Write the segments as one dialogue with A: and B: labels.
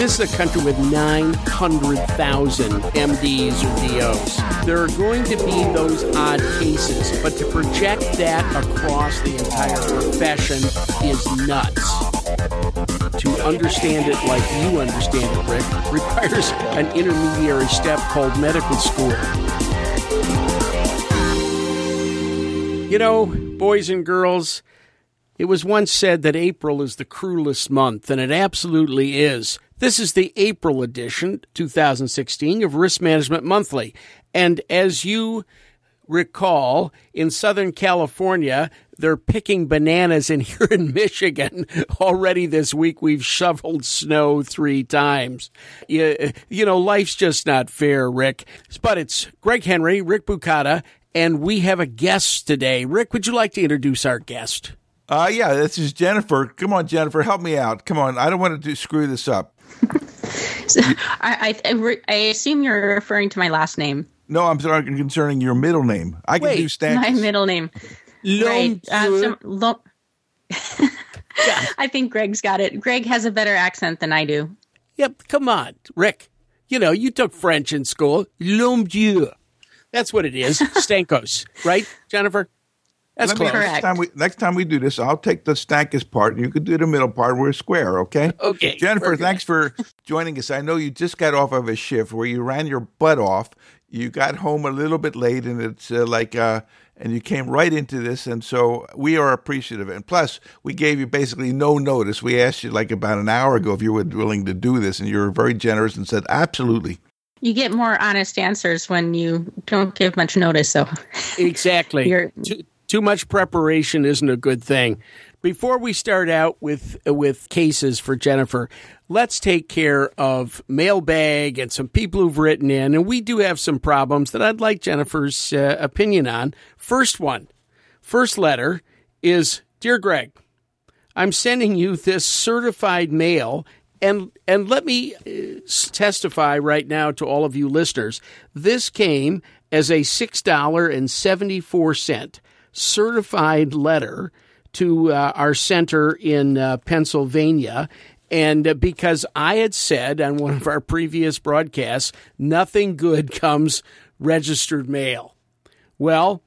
A: This is a country with 900,000 MDs or DOs. There are going to be those odd cases, but to project that across the entire profession is nuts. To understand it like you understand it, Rick, requires an intermediary step called medical school. You know, boys and girls, it was once said that April is the cruelest month, and it absolutely is. This is the April edition, 2016, of Risk Management Monthly. And as you recall, in Southern California, they're picking bananas, and here in Michigan, already this week, we've shoveled snow three times. You, you know, life's just not fair, Rick. But it's Greg Henry, Rick Bukata, and we have a guest today. Rick, would you like to introduce our guest?
B: Uh, yeah, this is Jennifer. Come on, Jennifer, help me out. Come on, I don't want to do, screw this up.
C: so, I, I, I, assume you're referring to my last name.
B: No, I'm sorry concerning your middle name. I can
C: Wait,
B: do Stank.
C: My middle name. right. Uh, so, lo- I think Greg's got it. Greg has a better accent than I do.
A: Yep. Come on, Rick. You know, you took French in school. L'homme Dieu. That's what it is. Stankus, right, Jennifer? That's
B: correct. Next time, we, next time we do this, I'll take the stankest part, and you can do the middle part. We're square, okay?
A: Okay.
B: Jennifer, thanks for joining us. I know you just got off of a shift where you ran your butt off. You got home a little bit late, and it's uh, like, uh, and you came right into this, and so we are appreciative. And plus, we gave you basically no notice. We asked you like about an hour ago if you were willing to do this, and you were very generous and said absolutely.
C: You get more honest answers when you don't give much notice. So
A: exactly. You're, too much preparation isn't a good thing. Before we start out with with cases for Jennifer, let's take care of mailbag and some people who've written in, and we do have some problems that I'd like Jennifer's uh, opinion on. First one, first letter is Dear Greg, I'm sending you this certified mail and and let me uh, testify right now to all of you listeners. This came as a six dollar and seventy four cent certified letter to uh, our center in uh, Pennsylvania. And uh, because I had said on one of our previous broadcasts, nothing good comes registered mail. Well,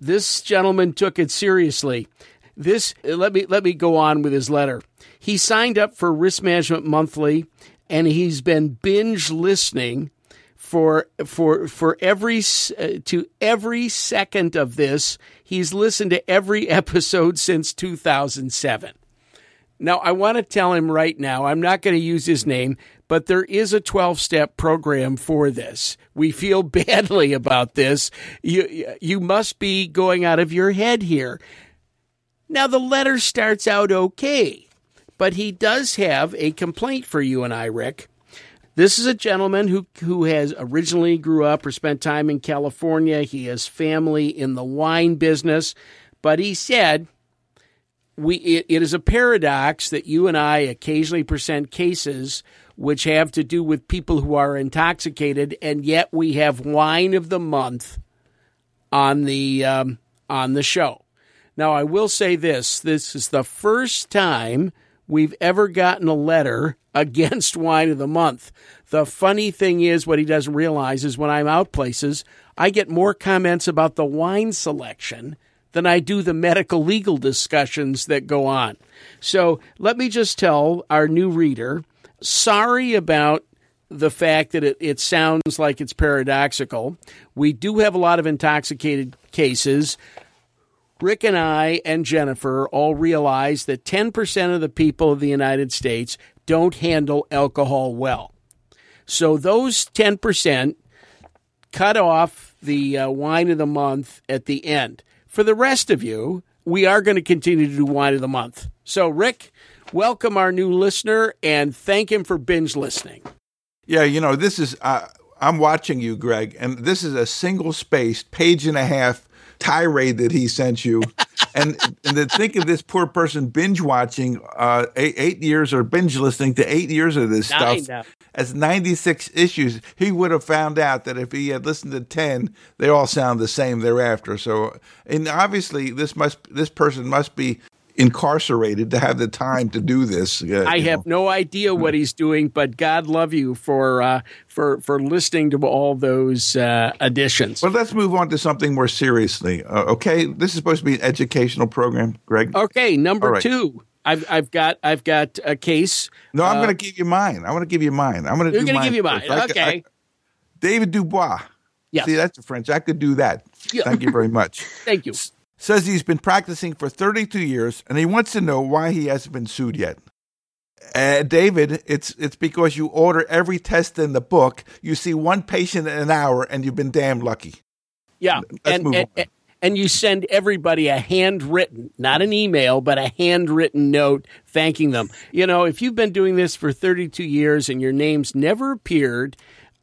A: this gentleman took it seriously. This let me let me go on with his letter. He signed up for Risk Management Monthly and he's been binge listening for for for every uh, to every second of this he's listened to every episode since 2007 now i want to tell him right now i'm not going to use his name but there is a 12 step program for this. We feel badly about this. You you must be going out of your head here. Now the letter starts out okay but he does have a complaint for you and I Rick this is a gentleman who who has originally grew up or spent time in California. He has family in the wine business, but he said we it, it is a paradox that you and I occasionally present cases which have to do with people who are intoxicated, and yet we have wine of the month on the um, on the show. Now, I will say this: this is the first time we've ever gotten a letter against wine of the month. The funny thing is, what he doesn't realize is when I'm out places, I get more comments about the wine selection than I do the medical legal discussions that go on. So let me just tell our new reader sorry about the fact that it, it sounds like it's paradoxical. We do have a lot of intoxicated cases. Rick and I and Jennifer all realize that 10% of the people of the United States don't handle alcohol well. So those 10% cut off the uh, wine of the month at the end. For the rest of you, we are going to continue to do wine of the month. So, Rick, welcome our new listener and thank him for binge listening.
B: Yeah, you know, this is, uh, I'm watching you, Greg, and this is a single spaced page and a half tirade that he sent you. and and to think of this poor person binge watching uh, eight, eight, years or binge listening to eight years of this Nine stuff now. as 96 issues, he would have found out that if he had listened to 10, they all sound the same thereafter. So, and obviously, this must this person must be incarcerated to have the time to do this.
A: Uh, I have know. no idea what he's doing, but God love you for uh, for for listening to all those uh, additions.
B: Well, let's move on to something more seriously. Uh, okay, this is supposed to be an educational program, Greg.
A: Okay, number right. two. I've I've got I've got a case.
B: No, I'm uh, going to give you mine. I want to give you mine. I'm going to.
A: You're going to give you mine. okay. I,
B: David Dubois. Yeah. See, that's French. I could do that. Yeah. Thank you very much.
A: Thank you
B: says he's been practicing for 32 years and he wants to know why he hasn't been sued yet. Uh, David, it's it's because you order every test in the book. You see one patient in an hour, and you've been damn lucky.
A: Yeah, Let's and, and, and you send everybody a handwritten, not an email, but a handwritten note thanking them. You know, if you've been doing this for 32 years and your name's never appeared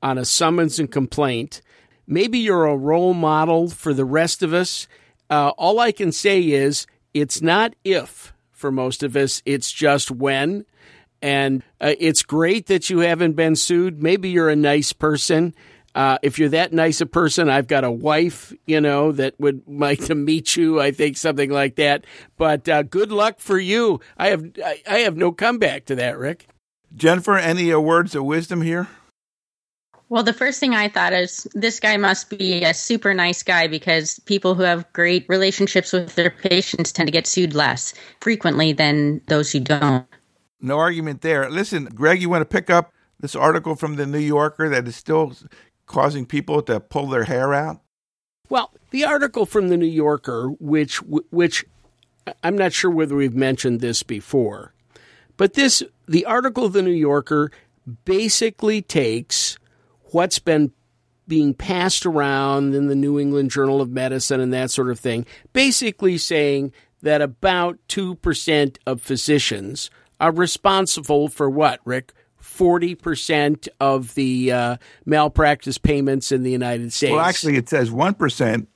A: on a summons and complaint, maybe you're a role model for the rest of us uh, all I can say is it's not if for most of us, it's just when. And uh, it's great that you haven't been sued. Maybe you're a nice person. Uh, if you're that nice a person, I've got a wife, you know, that would like to meet you. I think something like that. But uh, good luck for you. I have I, I have no comeback to that, Rick.
B: Jennifer, any words of wisdom here?
C: Well, the first thing I thought is this guy must be a super nice guy because people who have great relationships with their patients tend to get sued less frequently than those who don't.
B: No argument there. Listen, Greg, you want to pick up this article from the New Yorker that is still causing people to pull their hair out?
A: Well, the article from the New Yorker, which which I'm not sure whether we've mentioned this before, but this the article of the New Yorker basically takes what's been being passed around in the New England Journal of Medicine and that sort of thing, basically saying that about 2% of physicians are responsible for what, Rick? 40% of the uh, malpractice payments in the United States.
B: Well, actually, it says 1%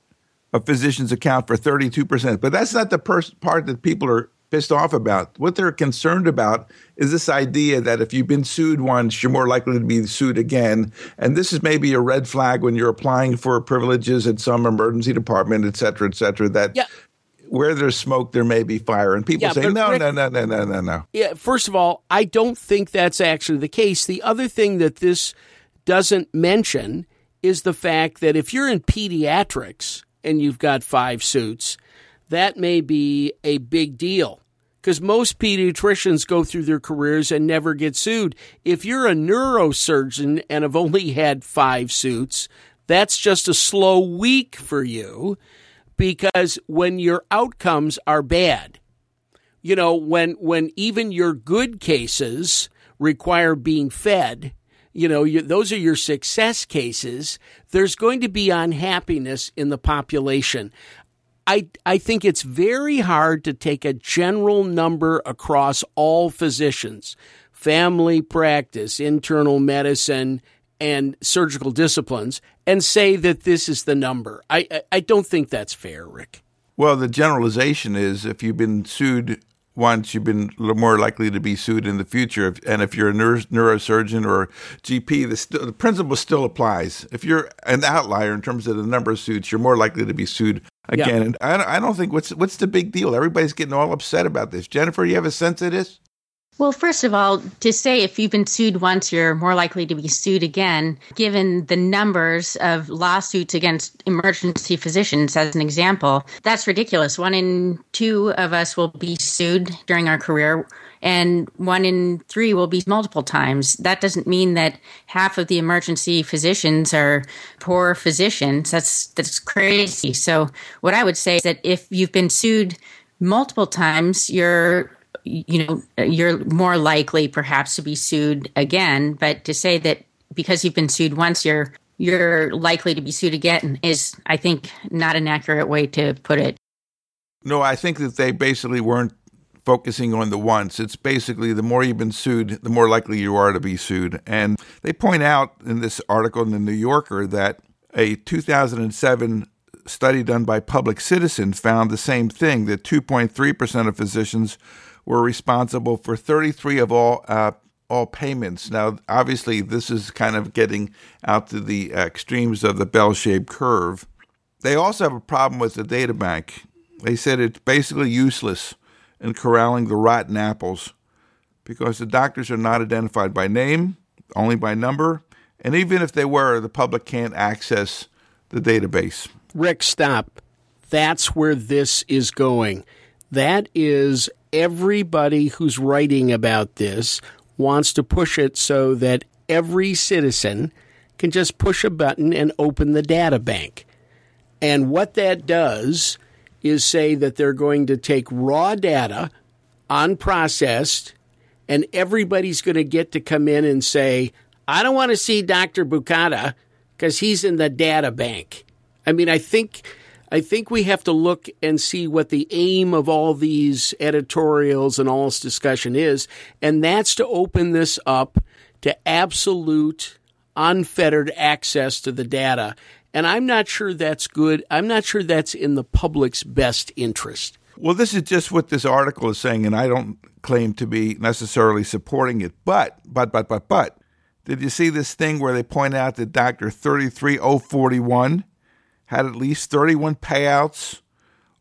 B: of physicians account for 32%. But that's not the part that people are pissed off about. What they're concerned about is this idea that if you've been sued once, you're more likely to be sued again. And this is maybe a red flag when you're applying for privileges at some emergency department, et cetera, et cetera, that yeah. where there's smoke, there may be fire. And people yeah, say, no, Rick, no, no, no, no, no, no.
A: Yeah, first of all, I don't think that's actually the case. The other thing that this doesn't mention is the fact that if you're in pediatrics and you've got five suits, that may be a big deal because most pediatricians go through their careers and never get sued. If you're a neurosurgeon and have only had five suits, that's just a slow week for you because when your outcomes are bad, you know, when, when even your good cases require being fed, you know, you, those are your success cases. There's going to be unhappiness in the population. I, I think it's very hard to take a general number across all physicians, family practice, internal medicine, and surgical disciplines, and say that this is the number. I, I, I don't think that's fair, Rick.
B: Well, the generalization is if you've been sued once, you've been more likely to be sued in the future. And if you're a neuro- neurosurgeon or GP, the, st- the principle still applies. If you're an outlier in terms of the number of suits, you're more likely to be sued again. Yeah. And I, I don't think what's what's the big deal. Everybody's getting all upset about this. Jennifer, you have a sense of this?
C: Well, first of all, to say if you've been sued once, you're more likely to be sued again, given the numbers of lawsuits against emergency physicians, as an example, that's ridiculous. One in two of us will be sued during our career, and one in three will be multiple times. That doesn't mean that half of the emergency physicians are poor physicians. That's that's crazy. So, what I would say is that if you've been sued multiple times, you're you know, you're more likely perhaps to be sued again. But to say that because you've been sued once, you're you're likely to be sued again is, I think, not an accurate way to put it.
B: No, I think that they basically weren't focusing on the once. It's basically the more you've been sued, the more likely you are to be sued. And they point out in this article in the New Yorker that a 2007 study done by Public Citizen found the same thing that 2.3% of physicians were responsible for 33 of all uh, all payments. Now, obviously, this is kind of getting out to the extremes of the bell-shaped curve. They also have a problem with the data bank. They said it's basically useless. In corralling the rotten apples because the doctors are not identified by name, only by number, and even if they were, the public can't access the database.
A: Rick, stop. That's where this is going. That is everybody who's writing about this wants to push it so that every citizen can just push a button and open the data bank. And what that does is say that they're going to take raw data, unprocessed, and everybody's going to get to come in and say, I don't want to see Dr. Bukata because he's in the data bank. I mean, I think. I think we have to look and see what the aim of all these editorials and all this discussion is, and that's to open this up to absolute, unfettered access to the data. And I'm not sure that's good. I'm not sure that's in the public's best interest.
B: Well, this is just what this article is saying, and I don't claim to be necessarily supporting it. But, but, but, but, but, did you see this thing where they point out that Dr. 33041 had at least 31 payouts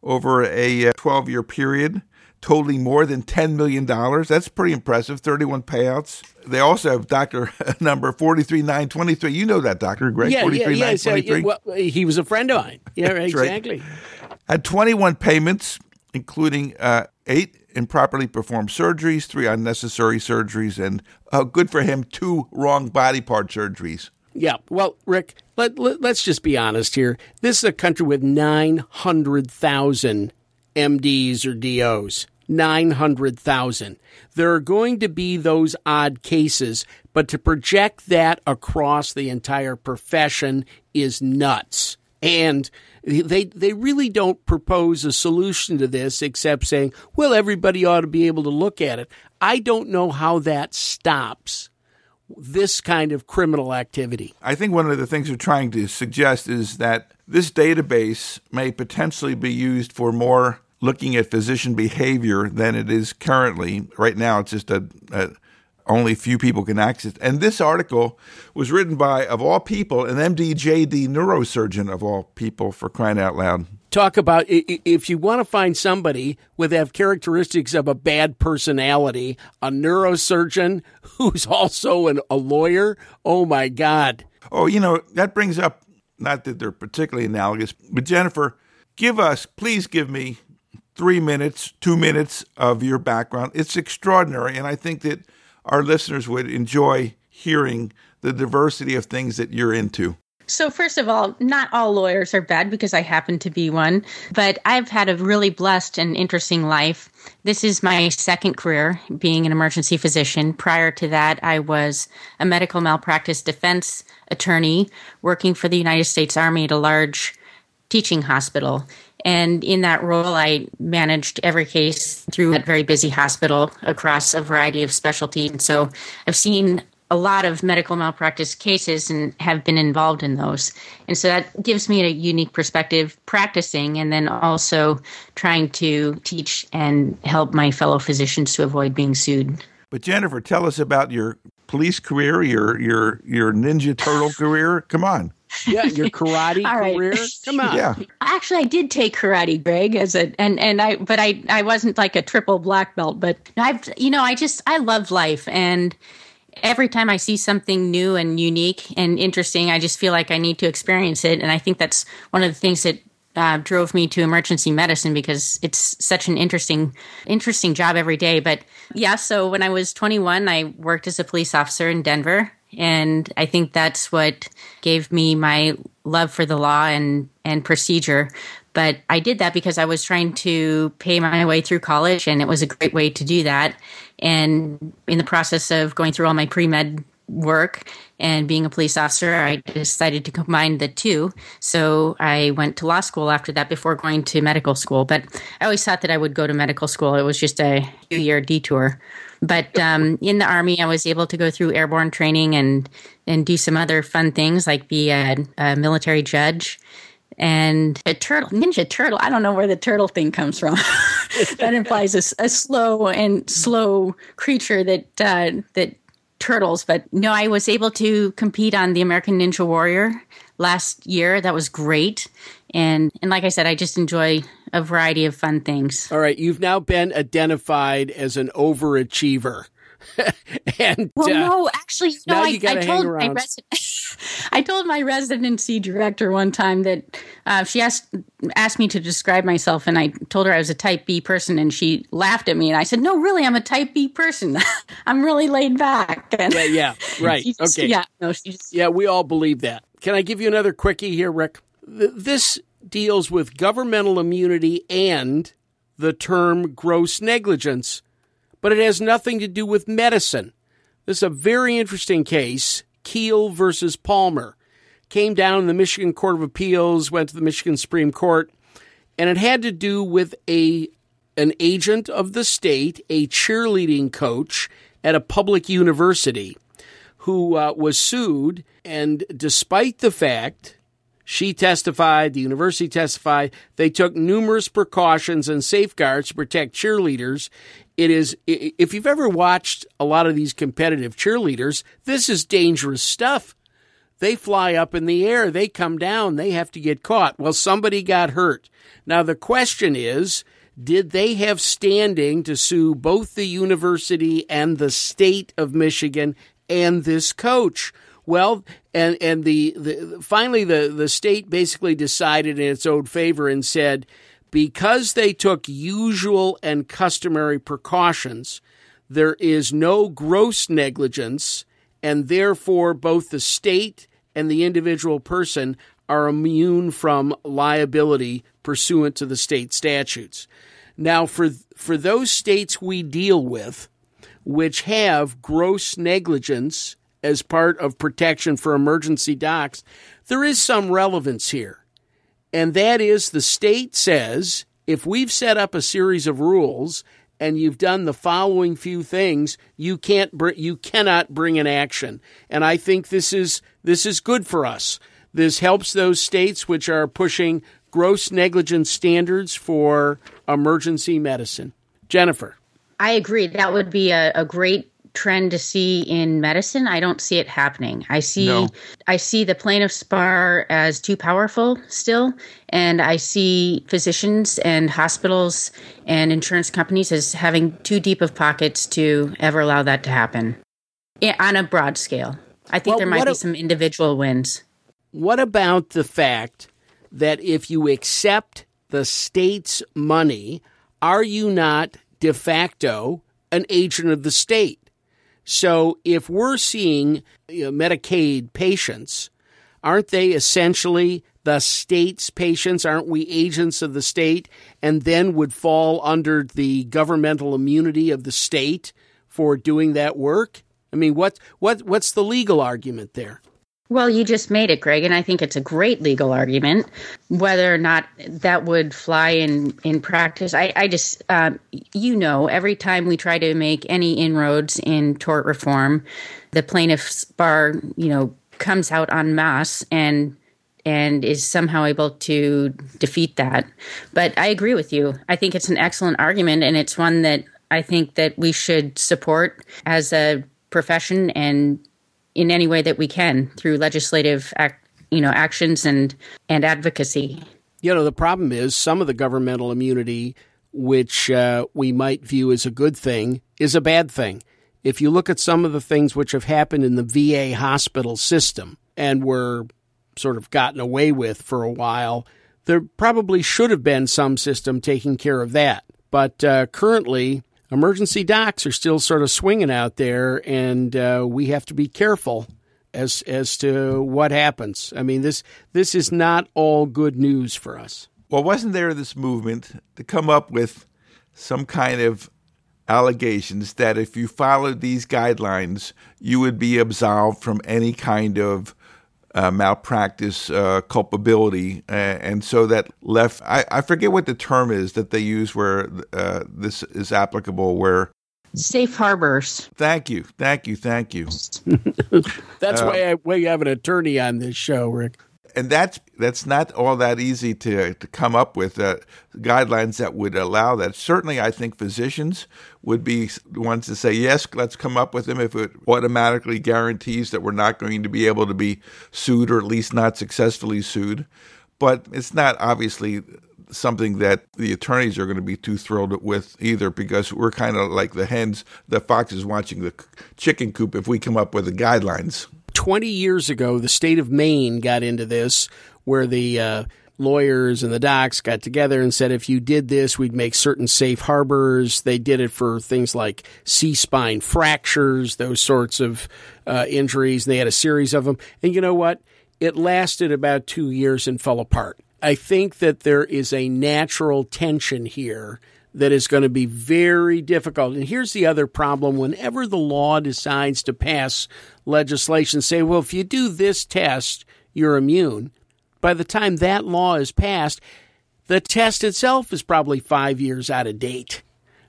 B: over a uh, 12 year period, totaling more than $10 million? That's pretty impressive, 31 payouts. They also have Dr. number 43923. You know that, Dr. Greg?
A: Yeah, yeah, yeah. So, well, he was a friend of mine. Yeah, exactly.
B: Right. Had 21 payments, including uh, eight improperly performed surgeries, three unnecessary surgeries, and uh, good for him, two wrong body part surgeries.
A: Yeah. Well, Rick, let, let, us just be honest here. This is a country with 900,000 MDs or DOs. 900,000. There are going to be those odd cases, but to project that across the entire profession is nuts. And they they really don't propose a solution to this except saying, well, everybody ought to be able to look at it. I don't know how that stops this kind of criminal activity.
B: I think one of the things we're trying to suggest is that this database may potentially be used for more looking at physician behavior than it is currently. Right now, it's just a, a only few people can access. And this article was written by, of all people, an MD-JD neurosurgeon of all people, for crying out loud.
A: Talk about if you want to find somebody with have characteristics of a bad personality, a neurosurgeon who's also an, a lawyer. Oh my God!
B: Oh, you know that brings up not that they're particularly analogous, but Jennifer, give us, please give me three minutes, two minutes of your background. It's extraordinary, and I think that our listeners would enjoy hearing the diversity of things that you're into.
C: So, first of all, not all lawyers are bad because I happen to be one, but I've had a really blessed and interesting life. This is my second career being an emergency physician. Prior to that, I was a medical malpractice defense attorney working for the United States Army at a large teaching hospital. And in that role, I managed every case through that very busy hospital across a variety of specialties. And so I've seen a lot of medical malpractice cases and have been involved in those. And so that gives me a unique perspective practicing and then also trying to teach and help my fellow physicians to avoid being sued.
B: But Jennifer, tell us about your police career, your your your Ninja Turtle career. Come on
A: yeah, your karate career. Come on.
B: Yeah.
C: Actually, I did take karate, Greg, as a and and I, but I I wasn't like a triple black belt. But I've you know I just I love life and. Every time I see something new and unique and interesting, I just feel like I need to experience it. And I think that's one of the things that uh, drove me to emergency medicine because it's such an interesting, interesting job every day. But yeah, so when I was 21, I worked as a police officer in Denver, and I think that's what gave me my love for the law and, and procedure. But I did that because I was trying to pay my way through college, and it was a great way to do that. And in the process of going through all my pre med work and being a police officer, I decided to combine the two. So I went to law school after that before going to medical school. But I always thought that I would go to medical school. It was just a two year detour. But um, in the army, I was able to go through airborne training and and do some other fun things like be a, a military judge. And a turtle ninja turtle i don't know where the turtle thing comes from. That implies a, a, slow and slow creature that uh, that turtles. But no i was able to compete on the american ninja warrior last year. That was great and and like i said i just enjoy a variety of fun things.
A: All right, you've now been identified as an overachiever.
C: and well, uh, no, actually, no. I, I told my I told my residency director one time that uh, she asked asked me to describe myself, and I told her I was a Type B person, and she laughed at me, and I said, "No, really, I'm a Type B person. I'm really laid back."
A: And yeah, yeah, right. Just, okay,
C: yeah, no, just,
A: yeah, we all believe that. Can I give you another quickie here, Rick? This deals with governmental immunity and the term gross negligence but it has nothing to do with medicine. This is a very interesting case Keel versus Palmer. Came down in the Michigan Court of Appeals, went to the Michigan Supreme Court, and it had to do with a an agent of the state, a cheerleading coach at a public university, who uh, was sued. And despite the fact she testified, the university testified, they took numerous precautions and safeguards to protect cheerleaders, it is if you've ever watched a lot of these competitive cheerleaders, this is dangerous stuff. They fly up in the air, they come down, they have to get caught. Well, somebody got hurt. Now the question is, did they have standing to sue both the university and the state of Michigan and this coach? Well, and and the, the finally the the state basically decided in its own favor and said because they took usual and customary precautions, there is no gross negligence, and therefore both the state and the individual person are immune from liability pursuant to the state statutes. Now, for, for those states we deal with, which have gross negligence as part of protection for emergency docs, there is some relevance here and that is the state says if we've set up a series of rules and you've done the following few things, you can't br- you cannot bring an action. And I think this is this is good for us. This helps those states which are pushing gross negligence standards for emergency medicine. Jennifer.
C: I agree. That would be a, a great trend to see in medicine. I don't see it happening. I see no. I see the plaintiffs bar as too powerful still, and I see physicians and hospitals and insurance companies as having too deep of pockets to ever allow that to happen on a broad scale. I think well, there might be a, some individual wins.
A: What about the fact that if you accept the state's money, are you not de facto an agent of the state? So if we're seeing you know, Medicaid patients, aren't they essentially the state's patients? Aren't we agents of the state and then would fall under the governmental immunity of the state for doing that work? I mean, what, what, what's the legal argument there?
C: Well, you just made it, Greg, and I think it's a great legal argument. Whether or not that would fly in in practice, I, I just, um, you know, every time we try to make any inroads in tort reform, the plaintiff's bar, you know, comes out en masse and and is somehow able to defeat that. But I agree with you. I think it's an excellent argument, and it's one that I think that we should support as a profession and in any way that we can through legislative act, you know, actions and and advocacy.
A: You know, the problem is some of the governmental immunity, which uh, we might view as a good thing, is a bad thing. If you look at some of the things which have happened in the VA hospital system and were sort of gotten away with for a while, there probably should have been some system taking care of that. But uh, currently, emergency docs are still sort of swinging out there, and uh, we have to be careful as as to what happens. I mean this this is not all good news for us.
B: Well, wasn't there this movement to come up with some kind of allegations that if you followed these guidelines, you would be absolved from any kind of uh, malpractice uh, culpability, uh, and so that left. I, I, forget what the term is that they use where uh, this is applicable. Where
C: safe harbors.
B: Thank you, thank you, thank you.
A: That's uh, why I, why you have an attorney on this show, Rick
B: and that's that's not all that easy to to come up with uh, guidelines that would allow that. Certainly, I think physicians would be ones to say yes. Let's come up with them if it automatically guarantees that we're not going to be able to be sued or at least not successfully sued. But it's not obviously something that the attorneys are going to be too thrilled with either because we're kind of like the hens, the foxes watching the chicken coop if we come up with the guidelines.
A: 20 years ago, the state of Maine got into this where the uh, lawyers and the docs got together and said if you did this, we'd make certain safe harbors. They did it for things like C spine fractures, those sorts of uh, injuries. They had a series of them. And you know what? It lasted about two years and fell apart. I think that there is a natural tension here that is going to be very difficult. And here's the other problem whenever the law decides to pass legislation, say, well, if you do this test, you're immune by the time that law is passed, the test itself is probably five years out of date.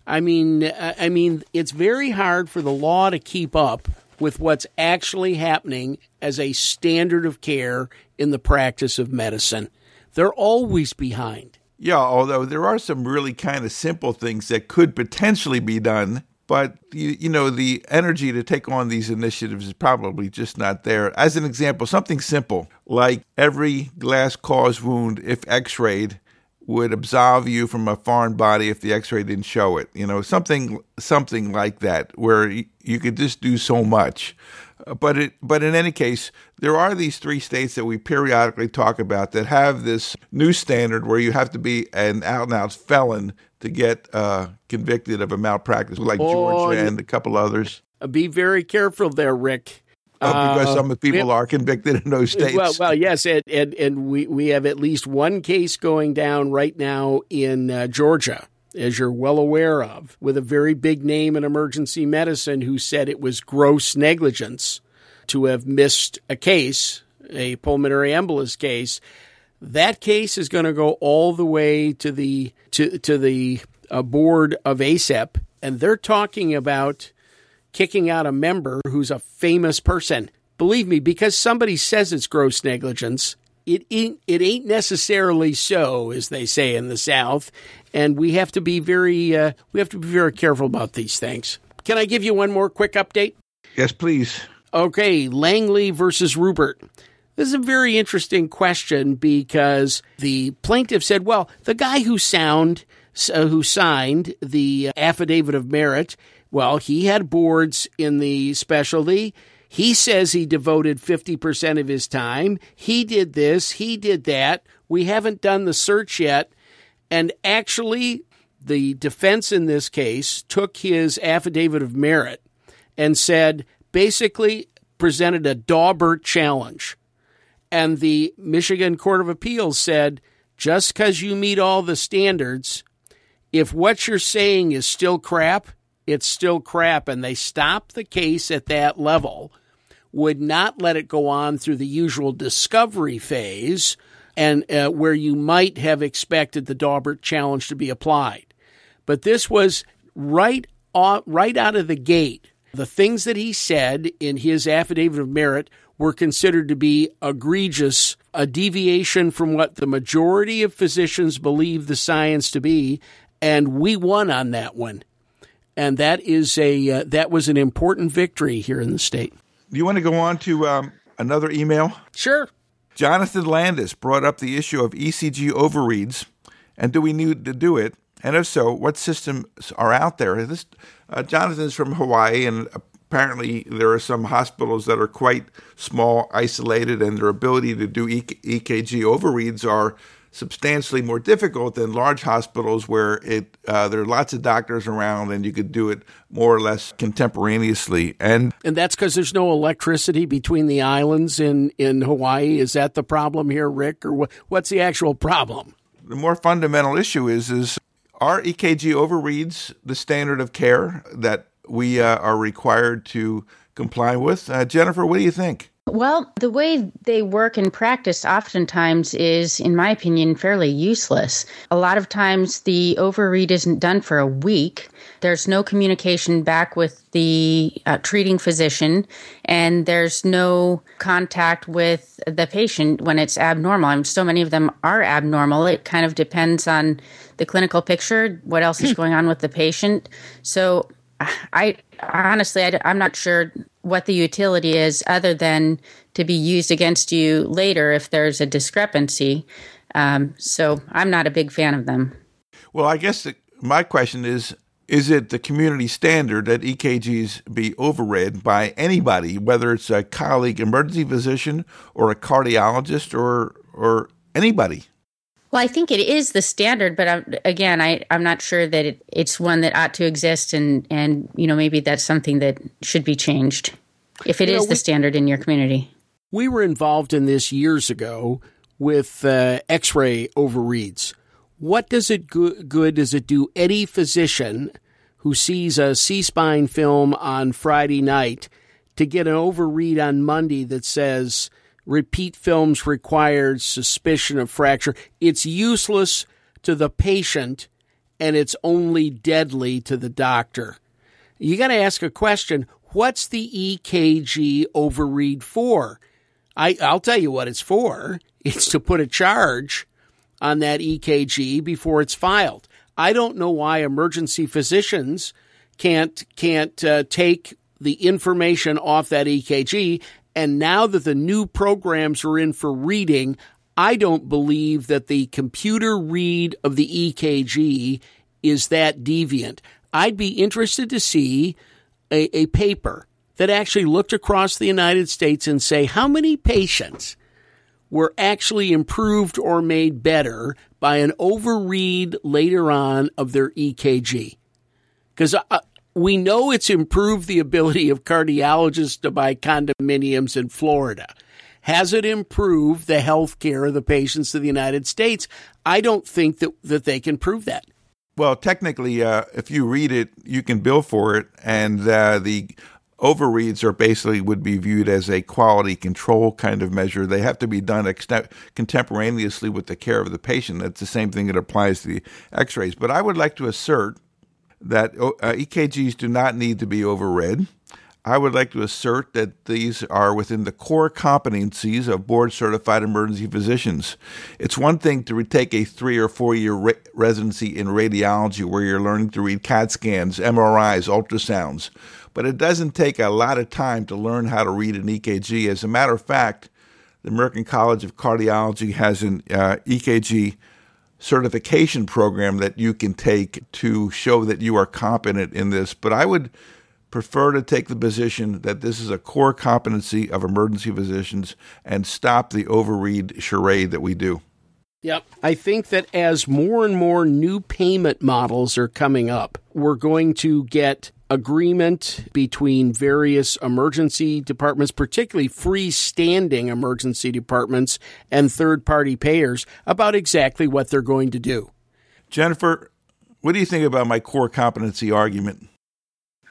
A: I mean, uh, I mean, it's very hard for the law to keep up with what's actually happening as a standard of care in the practice of medicine. They're always behind.
B: Yeah, although there are some really kind of simple things that could potentially be done but you, you know the energy to take on these initiatives is probably just not there. As an example, something simple like every glass caused wound, if X-rayed, would absolve you from a foreign body if the X-ray didn't show it. You know, something something like that, where you could just do so much. But it, but in any case, there are these three states that we periodically talk about that have this new standard where you have to be an out and out felon to get uh, convicted of a malpractice, like oh, Georgia and a couple others.
A: Uh, be very careful there, Rick.
B: Oh, because uh, some people are convicted in those states.
A: Well, well, yes, and, and, and we we have at least one case going down right now in uh, Georgia, as you're well aware of, with a very big name in emergency medicine who said it was gross negligence to have missed a case, a pulmonary embolus case, that case is going to go all the way to the to to the uh, board of ACEP, and they're talking about kicking out a member who's a famous person. Believe me, because somebody says it's gross negligence, it ain't, it ain't necessarily so, as they say in the South, and we have to be very uh, we have to be very careful about these things. Can I give you one more quick update?
B: Yes, please.
A: Okay, Langley versus Rupert. This is a very interesting question because the plaintiff said, well, the guy who sound uh, who signed the affidavit of merit, well, he had boards in the specialty. He says he devoted 50% of his time. He did this, he did that. We haven't done the search yet. And actually, the defense in this case took his affidavit of merit and said, basically, presented a Daubert challenge and the Michigan Court of Appeals said just because you meet all the standards, if what you're saying is still crap, it's still crap. And they stopped the case at that level, would not let it go on through the usual discovery phase and uh, where you might have expected the Daubert challenge to be applied. But this was right, off, right out of the gate. The things that he said in his affidavit of merit were considered to be egregious, a deviation from what the majority of physicians believe the science to be, and we won on that one. And that is a uh, that was an important victory here in the state.
B: Do you want to go on to um, another email?
A: Sure.
B: Jonathan Landis brought up the issue of ECG overreads, and do we need to do it? And if so, what systems are out there? This uh, Jonathan's from Hawaii, and apparently there are some hospitals that are quite small, isolated, and their ability to do EKG overreads are substantially more difficult than large hospitals where it uh, there are lots of doctors around and you could do it more or less contemporaneously and
A: and that's because there's no electricity between the islands in in Hawaii is that the problem here Rick or what, what's the actual problem
B: the more fundamental issue is is are EKG overreads the standard of care that we uh, are required to comply with. Uh, Jennifer, what do you think?
C: Well, the way they work in practice oftentimes is, in my opinion, fairly useless. A lot of times the overread isn't done for a week. There's no communication back with the uh, treating physician, and there's no contact with the patient when it's abnormal. I mean, so many of them are abnormal. It kind of depends on the clinical picture, what else is hmm. going on with the patient. So I honestly, I, am not sure what the utility is other than to be used against you later if there's a discrepancy. Um, so I'm not a big fan of them.
B: Well, I guess the, my question is is it the community standard that EKGs be overread by anybody, whether it's a colleague emergency physician or a cardiologist or or anybody?
C: Well, I think it is the standard, but I'm, again, I, I'm not sure that it, it's one that ought to exist, and and you know maybe that's something that should be changed if it you is know, we, the standard in your community.
A: We were involved in this years ago with uh, X-ray overreads what does it go- good does it do any physician who sees a C-spine film on Friday night to get an overread on Monday that says repeat films required, suspicion of fracture? It's useless to the patient and it's only deadly to the doctor. You got to ask a question. What's the EKG overread for? I, I'll tell you what it's for. It's to put a charge on that EKG before it's filed. I don't know why emergency physicians can't can't uh, take the information off that EKG. And now that the new programs are in for reading, I don't believe that the computer read of the EKG is that deviant. I'd be interested to see a, a paper that actually looked across the United States and say how many patients were actually improved or made better by an overread later on of their EKG. Because uh, we know it's improved the ability of cardiologists to buy condominiums in Florida. Has it improved the health care of the patients of the United States? I don't think that, that they can prove that.
B: Well, technically, uh, if you read it, you can bill for it, and uh, the overreads are basically would be viewed as a quality control kind of measure. They have to be done contemporaneously with the care of the patient. That's the same thing that applies to the x-rays. But I would like to assert that uh, EKGs do not need to be overread. I would like to assert that these are within the core competencies of board certified emergency physicians. It's one thing to take a three or four year re- residency in radiology where you're learning to read CAT scans, MRIs, ultrasounds but it doesn't take a lot of time to learn how to read an EKG. As a matter of fact, the American College of Cardiology has an uh, EKG certification program that you can take to show that you are competent in this. But I would prefer to take the position that this is a core competency of emergency physicians and stop the overread charade that we do.
A: Yep. I think that as more and more new payment models are coming up, we're going to get agreement between various emergency departments, particularly freestanding emergency departments and third party payers, about exactly what they're going to do.
B: Jennifer, what do you think about my core competency argument?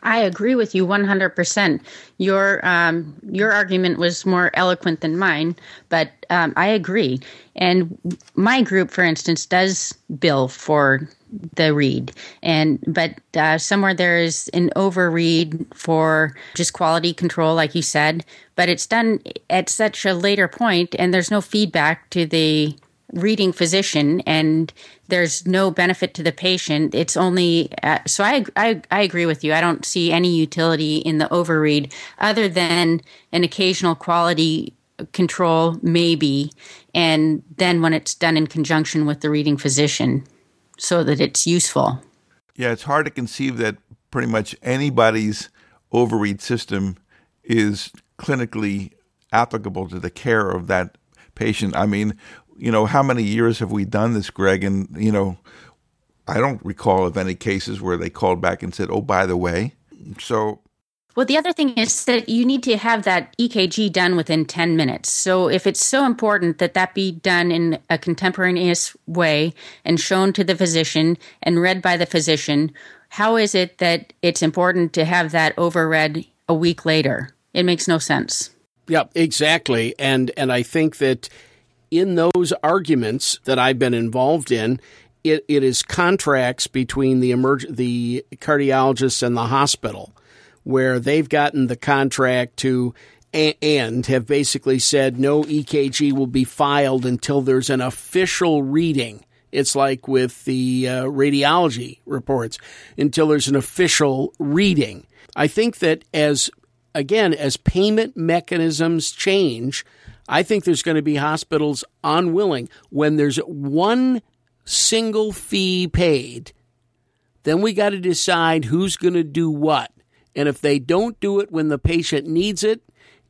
C: I agree with you 100%. Your um, your argument was more eloquent than mine, but um, I agree. And my group, for instance, does bill for the read. And but uh, somewhere there is an overread for just quality control like you said but it's done at such a later point and there's no feedback to the reading physician and there's no benefit to the patient. It's only uh, so I, I i agree with you. I don't see any utility in the overread other than an occasional quality control maybe and then when it's done in conjunction with the reading physician so that it's useful.
B: Yeah, it's hard to conceive that pretty much anybody's overread system is clinically applicable to the care of that patient. I mean, you know, how many years have we done this, Greg? And, you know, I don't recall of any cases where they called back and said, oh, by the way. So
C: well, the other thing is that you need to have that EKG done within 10 minutes. So, if it's so important that that be done in a contemporaneous way and shown to the physician and read by the physician, how is it that it's important to have that overread a week later? It makes no sense.
A: Yeah, exactly. And and I think that in those arguments that I've been involved in, it, it is contracts between the emerg- the cardiologist and the hospital where they've gotten the contract to and have basically said no EKG will be filed until there's an official reading. It's like with the uh, radiology reports until there's an official reading. I think that as again as payment mechanisms change, I think there's going to be hospitals unwilling when there's one single fee paid. Then we got to decide who's going to do what. And if they don't do it when the patient needs it,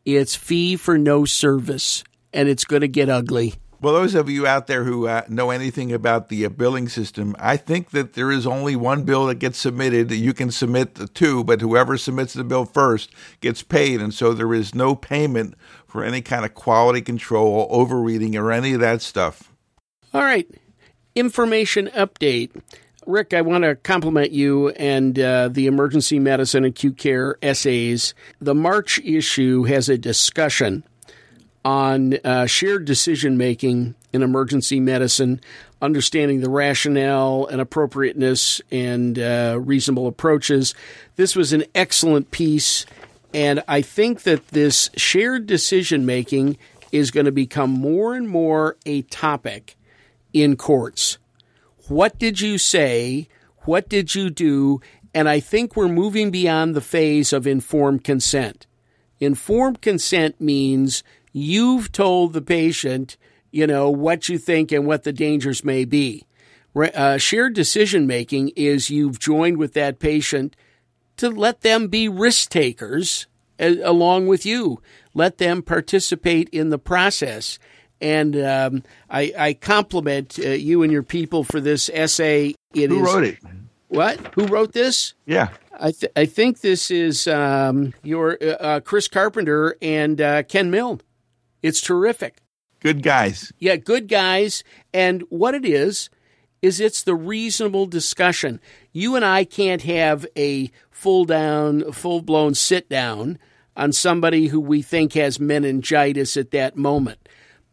A: it's fee for no service and it's going to get ugly.
B: Well, those of you out there who uh, know anything about the uh, billing system, I think that there is only one bill that gets submitted. You can submit the two, but whoever submits the bill first gets paid. And so there is no payment for any kind of quality control, overreading, or any of that stuff.
A: All right. Information update. Rick, I want to compliment you and uh, the emergency medicine and acute care essays. The March issue has a discussion on uh, shared decision making in emergency medicine, understanding the rationale and appropriateness and uh, reasonable approaches. This was an excellent piece, and I think that this shared decision making is going to become more and more a topic in courts. What did you say? What did you do? And I think we're moving beyond the phase of informed consent. Informed consent means you've told the patient, you know, what you think and what the dangers may be. Uh, shared decision making is you've joined with that patient to let them be risk takers along with you. Let them participate in the process. And um, I, I, compliment uh, you and your people for this essay.
B: It Who is, wrote it?
A: What? Who wrote this?
B: Yeah.
A: I, th- I think this is um, your uh, uh Chris Carpenter and uh, Ken Milne. It's terrific.
B: Good guys.
A: Yeah, good guys. And what it is, is it's the reasonable discussion. You and I can't have a full down, full blown sit down on somebody who we think has meningitis at that moment.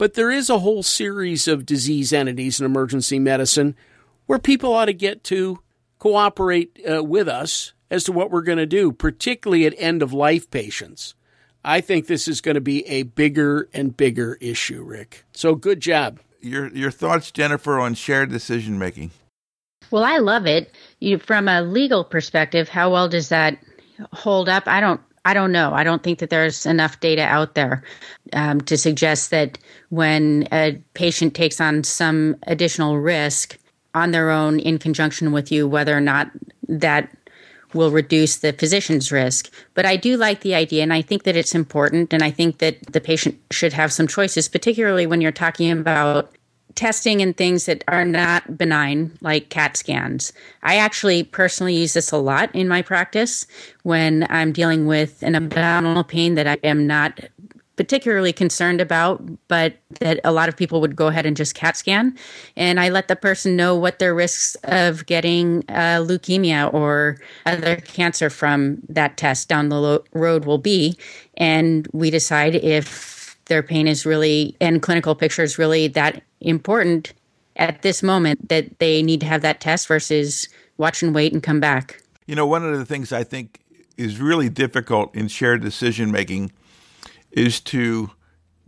A: But there is a whole series of disease entities in emergency medicine where people ought to get to cooperate uh, with us as to what we're going to do, particularly at end of life patients. I think this is going to be a bigger and bigger issue, Rick. So good job.
B: Your your thoughts, Jennifer, on shared decision making?
C: Well, I love it. You, from a legal perspective, how well does that hold up? I don't. I don't know. I don't think that there's enough data out there um, to suggest that when a patient takes on some additional risk on their own in conjunction with you, whether or not that will reduce the physician's risk. But I do like the idea, and I think that it's important, and I think that the patient should have some choices, particularly when you're talking about testing and things that are not benign, like CAT scans. I actually personally use this a lot in my practice when I'm dealing with an abdominal pain that I am not particularly concerned about, but that a lot of people would go ahead and just CAT scan. And I let the person know what their risks of getting uh, leukemia or other cancer from that test down the lo- road will be. And we decide if their pain is really and clinical picture is really that important at this moment that they need to have that test versus watch and wait and come back.
B: You know, one of the things I think is really difficult in shared decision making is to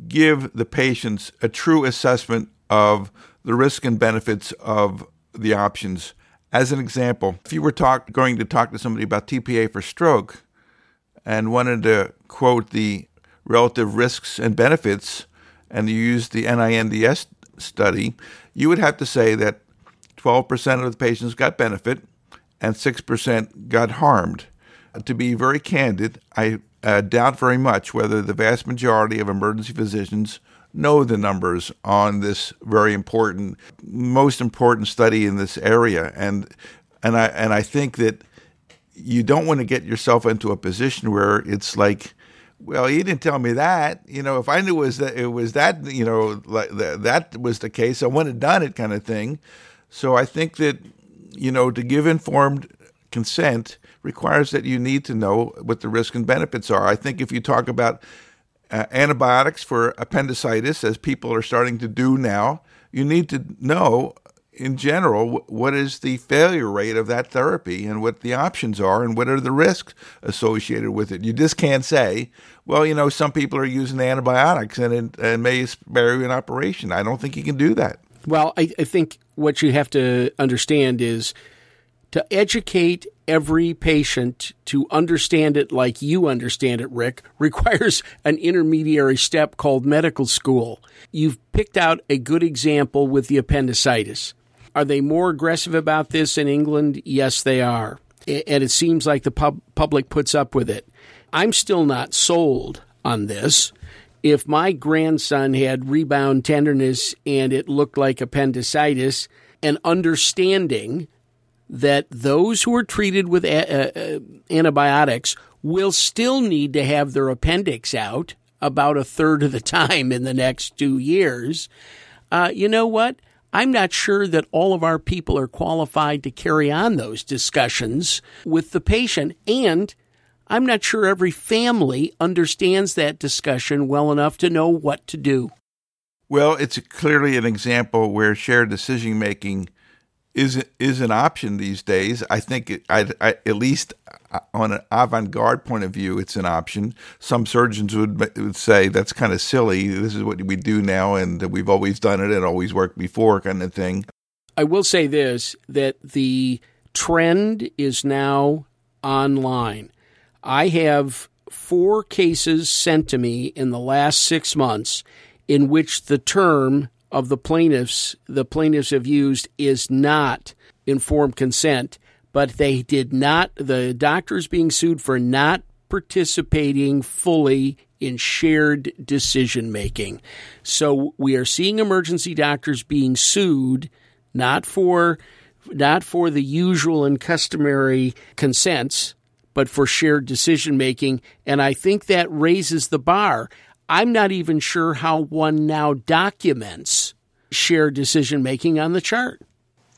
B: give the patients a true assessment of the risk and benefits of the options. As an example, if you were talk, going to talk to somebody about TPA for stroke and wanted to quote the relative risks and benefits, and you used the NINDS study, you would have to say that 12% of the patients got benefit and 6% got harmed. To be very candid, I uh, doubt very much whether the vast majority of emergency physicians know the numbers on this very important, most important study in this area, and and I and I think that you don't want to get yourself into a position where it's like, well, he didn't tell me that. You know, if I knew it was that it was that, you know, like that, that was the case, I wouldn't have done it, kind of thing. So I think that you know to give informed consent requires that you need to know what the risks and benefits are. I think if you talk about uh, antibiotics for appendicitis, as people are starting to do now, you need to know in general what is the failure rate of that therapy and what the options are and what are the risks associated with it. You just can't say, well, you know, some people are using antibiotics and it and may spare you an operation. I don't think you can do that.
A: Well, I, I think what you have to understand is To educate every patient to understand it like you understand it, Rick, requires an intermediary step called medical school. You've picked out a good example with the appendicitis. Are they more aggressive about this in England? Yes, they are. And it seems like the pub- public puts up with it. I'm still not sold on this. If my grandson had rebound tenderness and it looked like appendicitis, and understanding that those who are treated with a- uh, antibiotics will still need to have their appendix out about a third of the time in the next two years. Uh, you know what? I'm not sure that all of our people are qualified to carry on those discussions with the patient. And I'm not sure every family understands that discussion well enough to know what to do.
B: Well, it's clearly an example where shared decision making is is an option these days. I think I, I, at least uh, on an avant-garde point of view, it's an option. Some surgeons would, would say that's kind of silly. This is what we do now, and we've always done it. and always worked before, kind of thing.
A: I will say this: that the trend is now online. I have four cases sent to me in the last six months in which the term of the plaintiffs the plaintiffs have used is not informed consent, but they did not the doctors being sued for not participating fully in shared decision making. So we are seeing emergency doctors being sued not for not for the usual and customary consents, but for shared decision making, and I think that raises the bar. I'm not even sure how one now documents shared decision making on the chart.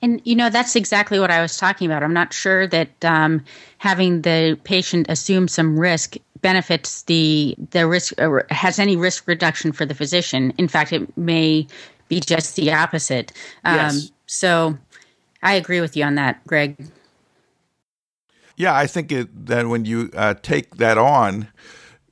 C: And you know that's exactly what I was talking about. I'm not sure that um, having the patient assume some risk benefits the the risk uh, has any risk reduction for the physician. In fact, it may be just the opposite. Um, yes. So, I agree with you on that, Greg.
B: Yeah, I think it, that when you uh, take that on,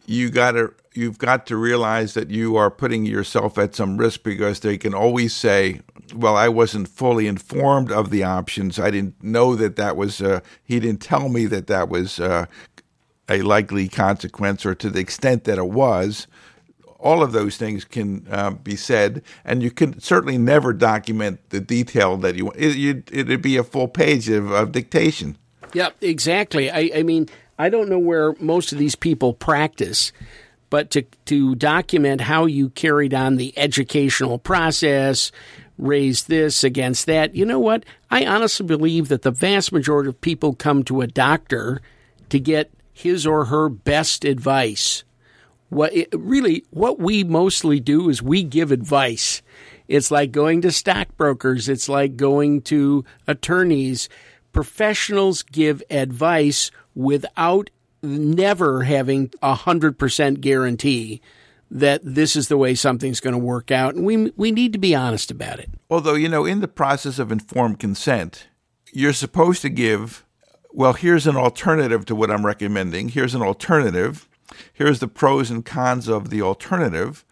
B: you got to you've got to realize that you are putting yourself at some risk because they can always say, "Well, I wasn't fully informed of the options. I didn't know that that was. Uh, he didn't tell me that that was uh, a likely consequence, or to the extent that it was." All of those things can uh, be said, and you can certainly never document the detail that you. It, it'd be a full page of, of dictation.
A: Yeah, exactly. I, I mean, I don't know where most of these people practice but to, to document how you carried on the educational process, raise this against that. You know what? I honestly believe that the vast majority of people come to a doctor to get his or her best advice. What it, really what we mostly do is we give advice. It's like going to stockbrokers, it's like going to attorneys. Professionals give advice without never having a hundred percent guarantee that this is the way something's going to work out, and we we need to be honest about it.
B: Although you know, in the process of informed consent, you're supposed to give. Well, here's an alternative to what I'm recommending. Here's an alternative. Here's the pros and cons of the alternative.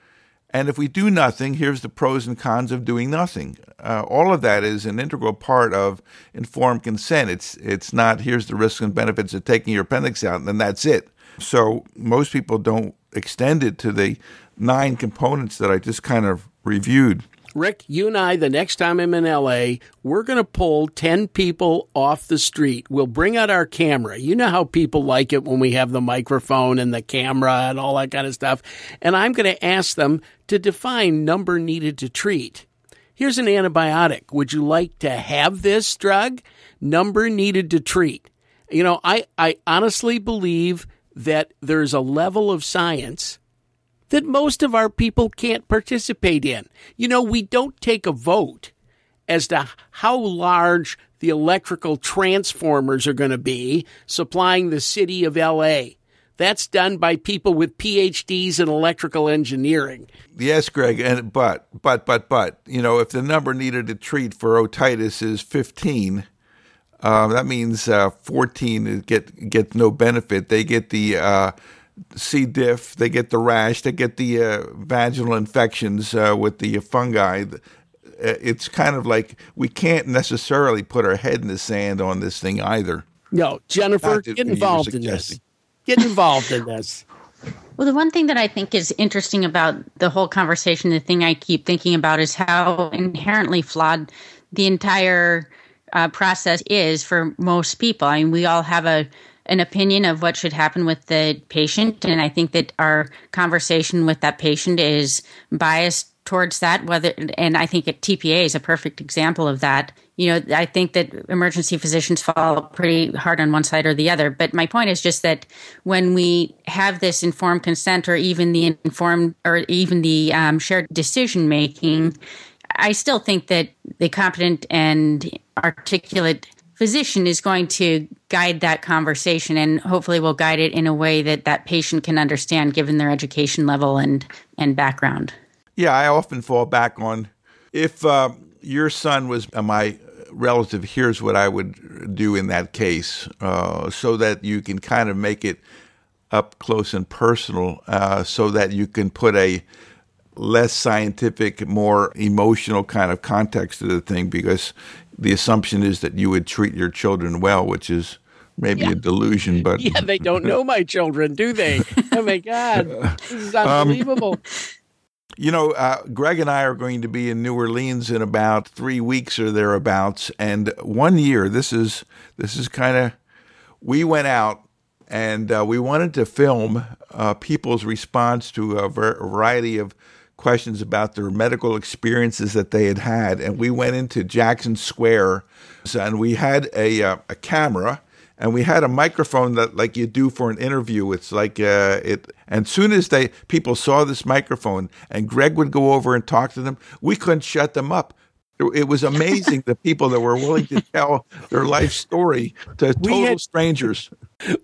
B: And if we do nothing, here's the pros and cons of doing nothing. Uh, all of that is an integral part of informed consent. It's it's not here's the risks and benefits of taking your appendix out, and then that's it. So most people don't extend it to the nine components that I just kind of reviewed.
A: Rick, you and I, the next time I'm in LA, we're going to pull 10 people off the street. We'll bring out our camera. You know how people like it when we have the microphone and the camera and all that kind of stuff. And I'm going to ask them to define number needed to treat. Here's an antibiotic. Would you like to have this drug? Number needed to treat. You know, I, I honestly believe that there's a level of science that most of our people can't participate in. You know, we don't take a vote as to how large the electrical transformers are going to be supplying the city of LA. That's done by people with PhDs in electrical engineering.
B: Yes, Greg, and but but but but you know, if the number needed to treat for otitis is fifteen, uh, that means uh, fourteen get get no benefit. They get the uh, C. diff, they get the rash, they get the uh, vaginal infections uh, with the fungi. uh, it's kind of like we can't necessarily put our head in the sand on this thing either.
A: No, Jennifer, get involved in this. Get involved in this.
C: Well, the one thing that I think is interesting about the whole conversation, the thing I keep thinking about is how inherently flawed the entire uh, process is for most people. I mean, we all have a an opinion of what should happen with the patient, and I think that our conversation with that patient is biased towards that whether and i think at tpa is a perfect example of that. You know i think that emergency physicians fall pretty hard on one side or the other but my point is just that when we have this informed consent or even the informed or even the um, shared decision making i still think that the competent and articulate physician is going to guide that conversation and hopefully will guide it in a way that that patient can understand given their education level and and background.
B: Yeah, I often fall back on if uh, your son was my relative, here's what I would do in that case, uh, so that you can kind of make it up close and personal, uh, so that you can put a less scientific, more emotional kind of context to the thing, because the assumption is that you would treat your children well, which is maybe yeah. a delusion, but
A: yeah, they don't know my children, do they? Oh my God, this is unbelievable. Um,
B: you know, uh, Greg and I are going to be in New Orleans in about three weeks or thereabouts, and one year. This is this is kind of. We went out and uh, we wanted to film uh, people's response to a variety of questions about their medical experiences that they had had, and we went into Jackson Square, and we had a uh, a camera and we had a microphone that like you do for an interview it's like uh, it and as soon as they people saw this microphone and greg would go over and talk to them we couldn't shut them up it was amazing the people that were willing to tell their life story to total had, strangers.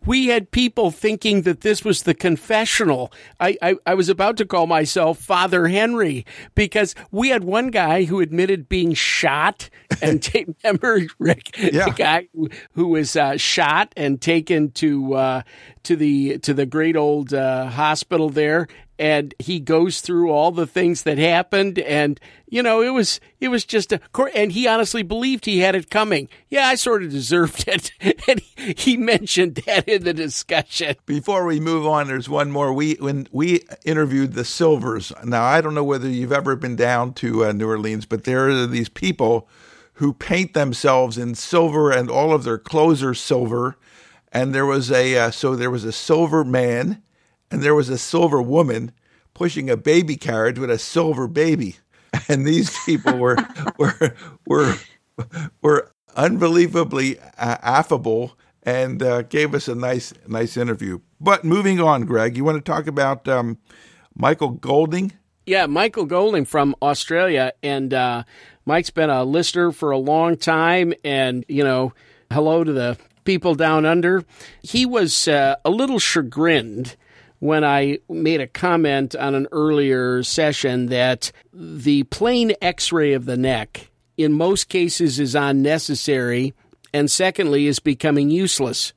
A: We had people thinking that this was the confessional. I, I, I, was about to call myself Father Henry because we had one guy who admitted being shot and take, remember Rick, yeah. the guy who, who was uh, shot and taken to uh, to the to the great old uh, hospital there, and he goes through all the things that happened. And you know it was it was just a and he honestly believed he had it coming. Yeah i sort of deserved it. And he mentioned that in the discussion.
B: Before we move on there's one more. We when we interviewed the silvers now i don't know whether you've ever been down to uh, new orleans but there are these people who paint themselves in silver and all of their clothes are silver. And there was a uh, so there was a silver man and there was a silver woman pushing a baby carriage with a silver baby. And these people were were were were unbelievably uh, affable and uh, gave us a nice nice interview. But moving on, Greg, you want to talk about um, Michael Golding?
A: Yeah, Michael Golding from Australia, and uh, Mike's been a listener for a long time, and you know, hello to the people down under. He was uh, a little chagrined when I made a comment on an earlier session that the plain x ray of the neck, in most cases, is unnecessary, and secondly, is becoming useless.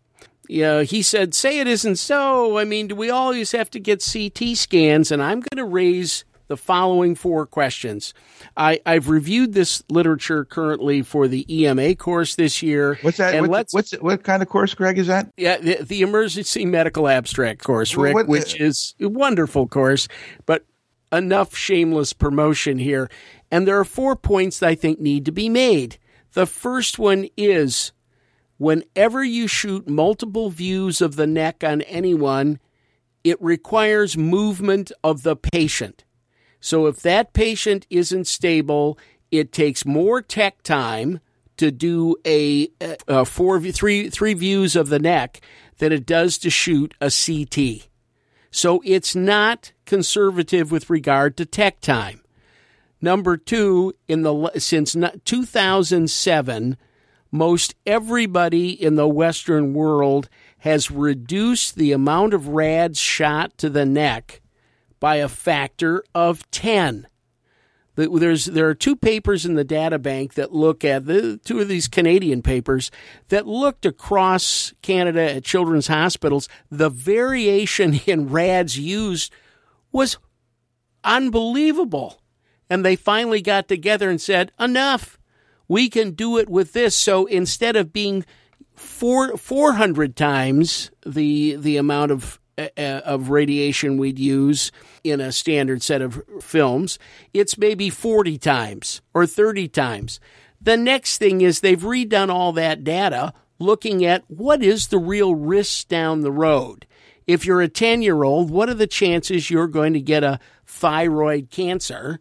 A: You know, he said, Say it isn't so. I mean, do we always have to get CT scans? And I'm going to raise the following four questions. I, have reviewed this literature currently for the EMA course this year.
B: What's that? What's, what's, what kind of course, Greg? Is that?
A: Yeah, the, the Emergency Medical Abstract course, Rick, what, which is a wonderful course, but enough shameless promotion here. And there are four points that I think need to be made. The first one is whenever you shoot multiple views of the neck on anyone, it requires movement of the patient. So if that patient isn't stable, it takes more tech time to do a, a four, three, three views of the neck than it does to shoot a CT. So it's not conservative with regard to tech time. Number two, in the since 2007, most everybody in the Western world has reduced the amount of rads shot to the neck by a factor of 10. There's, there are two papers in the data bank that look at the two of these Canadian papers that looked across Canada at children's hospitals. The variation in RADs used was unbelievable. And they finally got together and said, enough. We can do it with this. So instead of being four, 400 times the, the amount of, uh, of radiation we'd use in a standard set of films, it's maybe 40 times or 30 times. The next thing is they've redone all that data looking at what is the real risk down the road. If you're a 10 year old, what are the chances you're going to get a thyroid cancer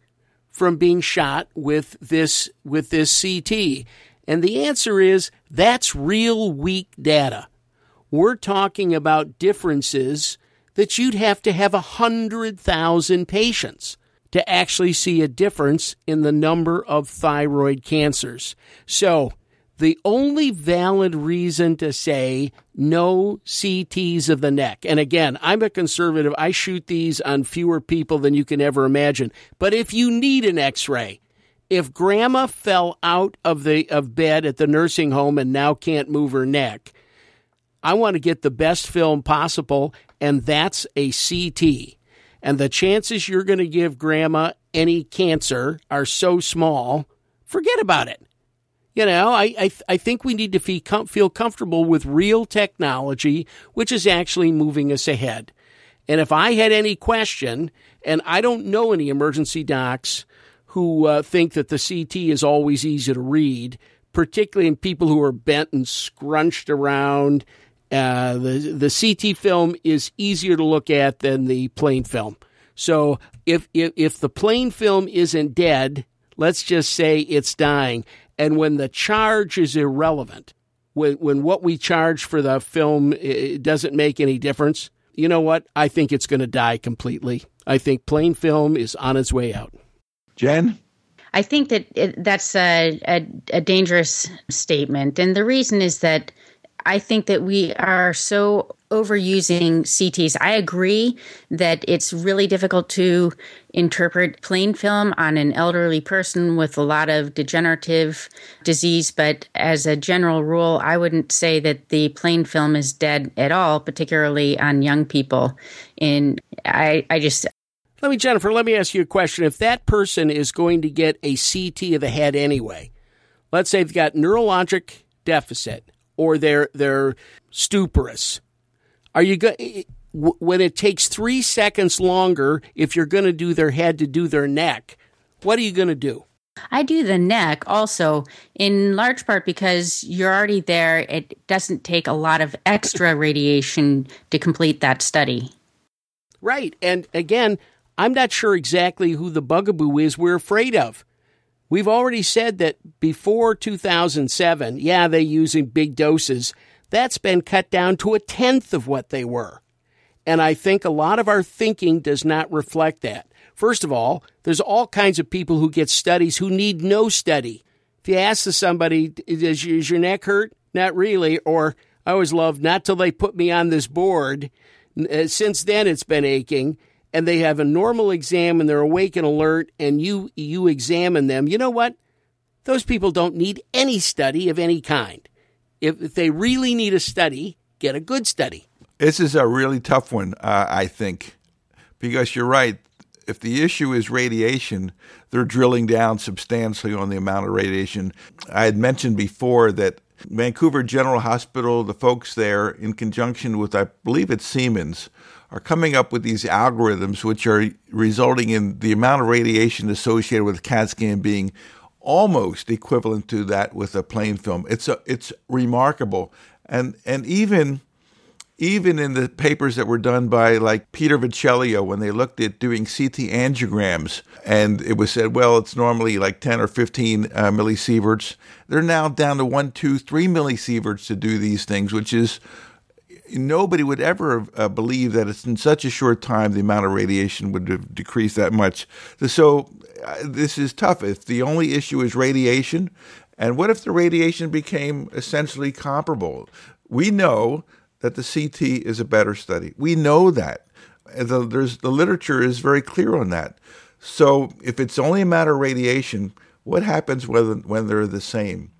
A: from being shot with this, with this CT? And the answer is that's real weak data. We're talking about differences that you'd have to have a 100,000 patients to actually see a difference in the number of thyroid cancers. So, the only valid reason to say no CTs of the neck, and again, I'm a conservative, I shoot these on fewer people than you can ever imagine. But if you need an x ray, if grandma fell out of the of bed at the nursing home and now can't move her neck, I want to get the best film possible, and that's a CT and the chances you're going to give grandma any cancer are so small, forget about it. You know, I, I, I think we need to feel, com- feel comfortable with real technology, which is actually moving us ahead. And if I had any question, and I don't know any emergency docs who uh, think that the CT is always easy to read, particularly in people who are bent and scrunched around uh, the the CT film is easier to look at than the plain film. So if, if if the plain film isn't dead, let's just say it's dying. And when the charge is irrelevant, when when what we charge for the film it doesn't make any difference, you know what? I think it's going to die completely. I think plain film is on its way out.
B: Jen.
C: I think that it, that's a, a, a dangerous statement, and the reason is that I think that we are so overusing CTs. I agree that it's really difficult to interpret plain film on an elderly person with a lot of degenerative disease, but as a general rule, I wouldn't say that the plain film is dead at all, particularly on young people. And I, I just
A: let me, Jennifer, let me ask you a question. If that person is going to get a CT of the head anyway, let's say they've got neurologic deficit, or they're they're stuporous. Are you going when it takes three seconds longer if you're going to do their head to do their neck? What are you going to do?
C: I do the neck also in large part because you're already there. It doesn't take a lot of extra radiation to complete that study.
A: Right. And again, I'm not sure exactly who the bugaboo is we're afraid of. We've already said that before 2007, yeah, they're using big doses. That's been cut down to a tenth of what they were. And I think a lot of our thinking does not reflect that. First of all, there's all kinds of people who get studies who need no study. If you ask somebody, is your neck hurt? Not really. Or I always love, not till they put me on this board. Uh, since then, it's been aching and they have a normal exam and they're awake and alert and you you examine them, you know what? Those people don't need any study of any kind. If, if they really need a study, get a good study.
B: This is a really tough one, uh, I think, because you're right. If the issue is radiation, they're drilling down substantially on the amount of radiation. I had mentioned before that Vancouver General Hospital, the folks there, in conjunction with, I believe it's Siemens, are coming up with these algorithms which are resulting in the amount of radiation associated with CAT scan being almost equivalent to that with a plain film. It's a, it's remarkable, and and even even in the papers that were done by like Peter Viccellio when they looked at doing CT angiograms, and it was said, well, it's normally like 10 or 15 uh, millisieverts. They're now down to one, two, three millisieverts to do these things, which is nobody would ever uh, believe that it's in such a short time the amount of radiation would have decreased that much. So uh, this is tough. If the only issue is radiation, and what if the radiation became essentially comparable? We know that the CT is a better study. We know that. The, there's, the literature is very clear on that. So if it's only a matter of radiation, what happens when, when they're the same?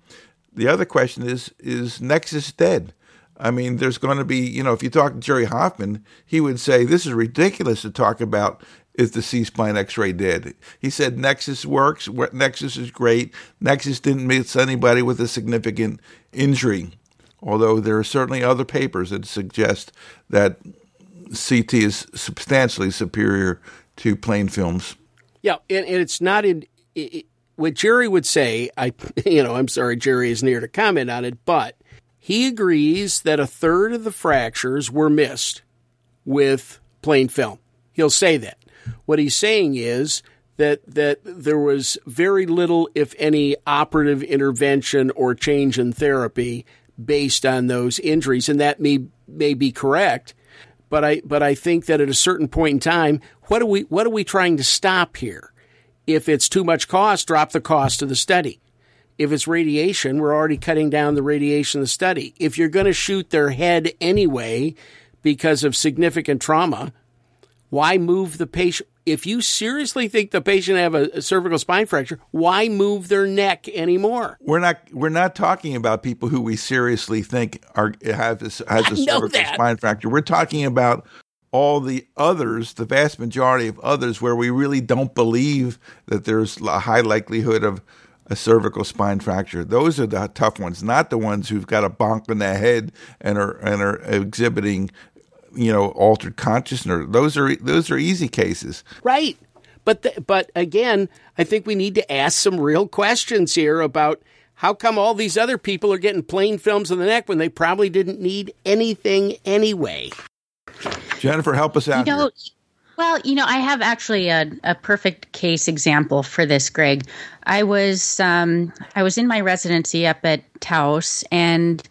B: The other question is, is Nexus dead? I mean, there's going to be, you know, if you talk to Jerry Hoffman, he would say this is ridiculous to talk about if the C spine X ray did. He said Nexus works. Nexus is great. Nexus didn't miss anybody with a significant injury, although there are certainly other papers that suggest that CT is substantially superior to plain films.
A: Yeah, and, and it's not in. It, what Jerry would say, I, you know, I'm sorry, Jerry is near to comment on it, but he agrees that a third of the fractures were missed with plain film. He'll say that. What he's saying is that that there was very little, if any, operative intervention or change in therapy based on those injuries, and that may may be correct. But I but I think that at a certain point in time, what are we what are we trying to stop here? If it's too much cost, drop the cost of the study. If it's radiation, we're already cutting down the radiation of the study. If you're going to shoot their head anyway because of significant trauma, why move the patient? If you seriously think the patient have a, a, cervical spine fracture, why move their neck anymore?
B: We're not we're not talking about people who we seriously think are have this has a cervical that. spine fracture. We're talking about all the others, the vast majority of others, where we really don't believe that there's a high likelihood of a cervical spine fracture. Those are the tough ones, not the ones who've got a bonk in the head and are and are exhibiting, you know, altered consciousness. Those are those are easy cases,
A: right? But the, but again, I think we need to ask some real questions here about how come all these other people are getting plain films in the neck when they probably didn't need anything anyway.
B: Jennifer, help us out.
C: You know,
B: here.
C: Well, you know, I have actually a, a perfect case example for this, Greg. I was um, I was in my residency up at Taos, and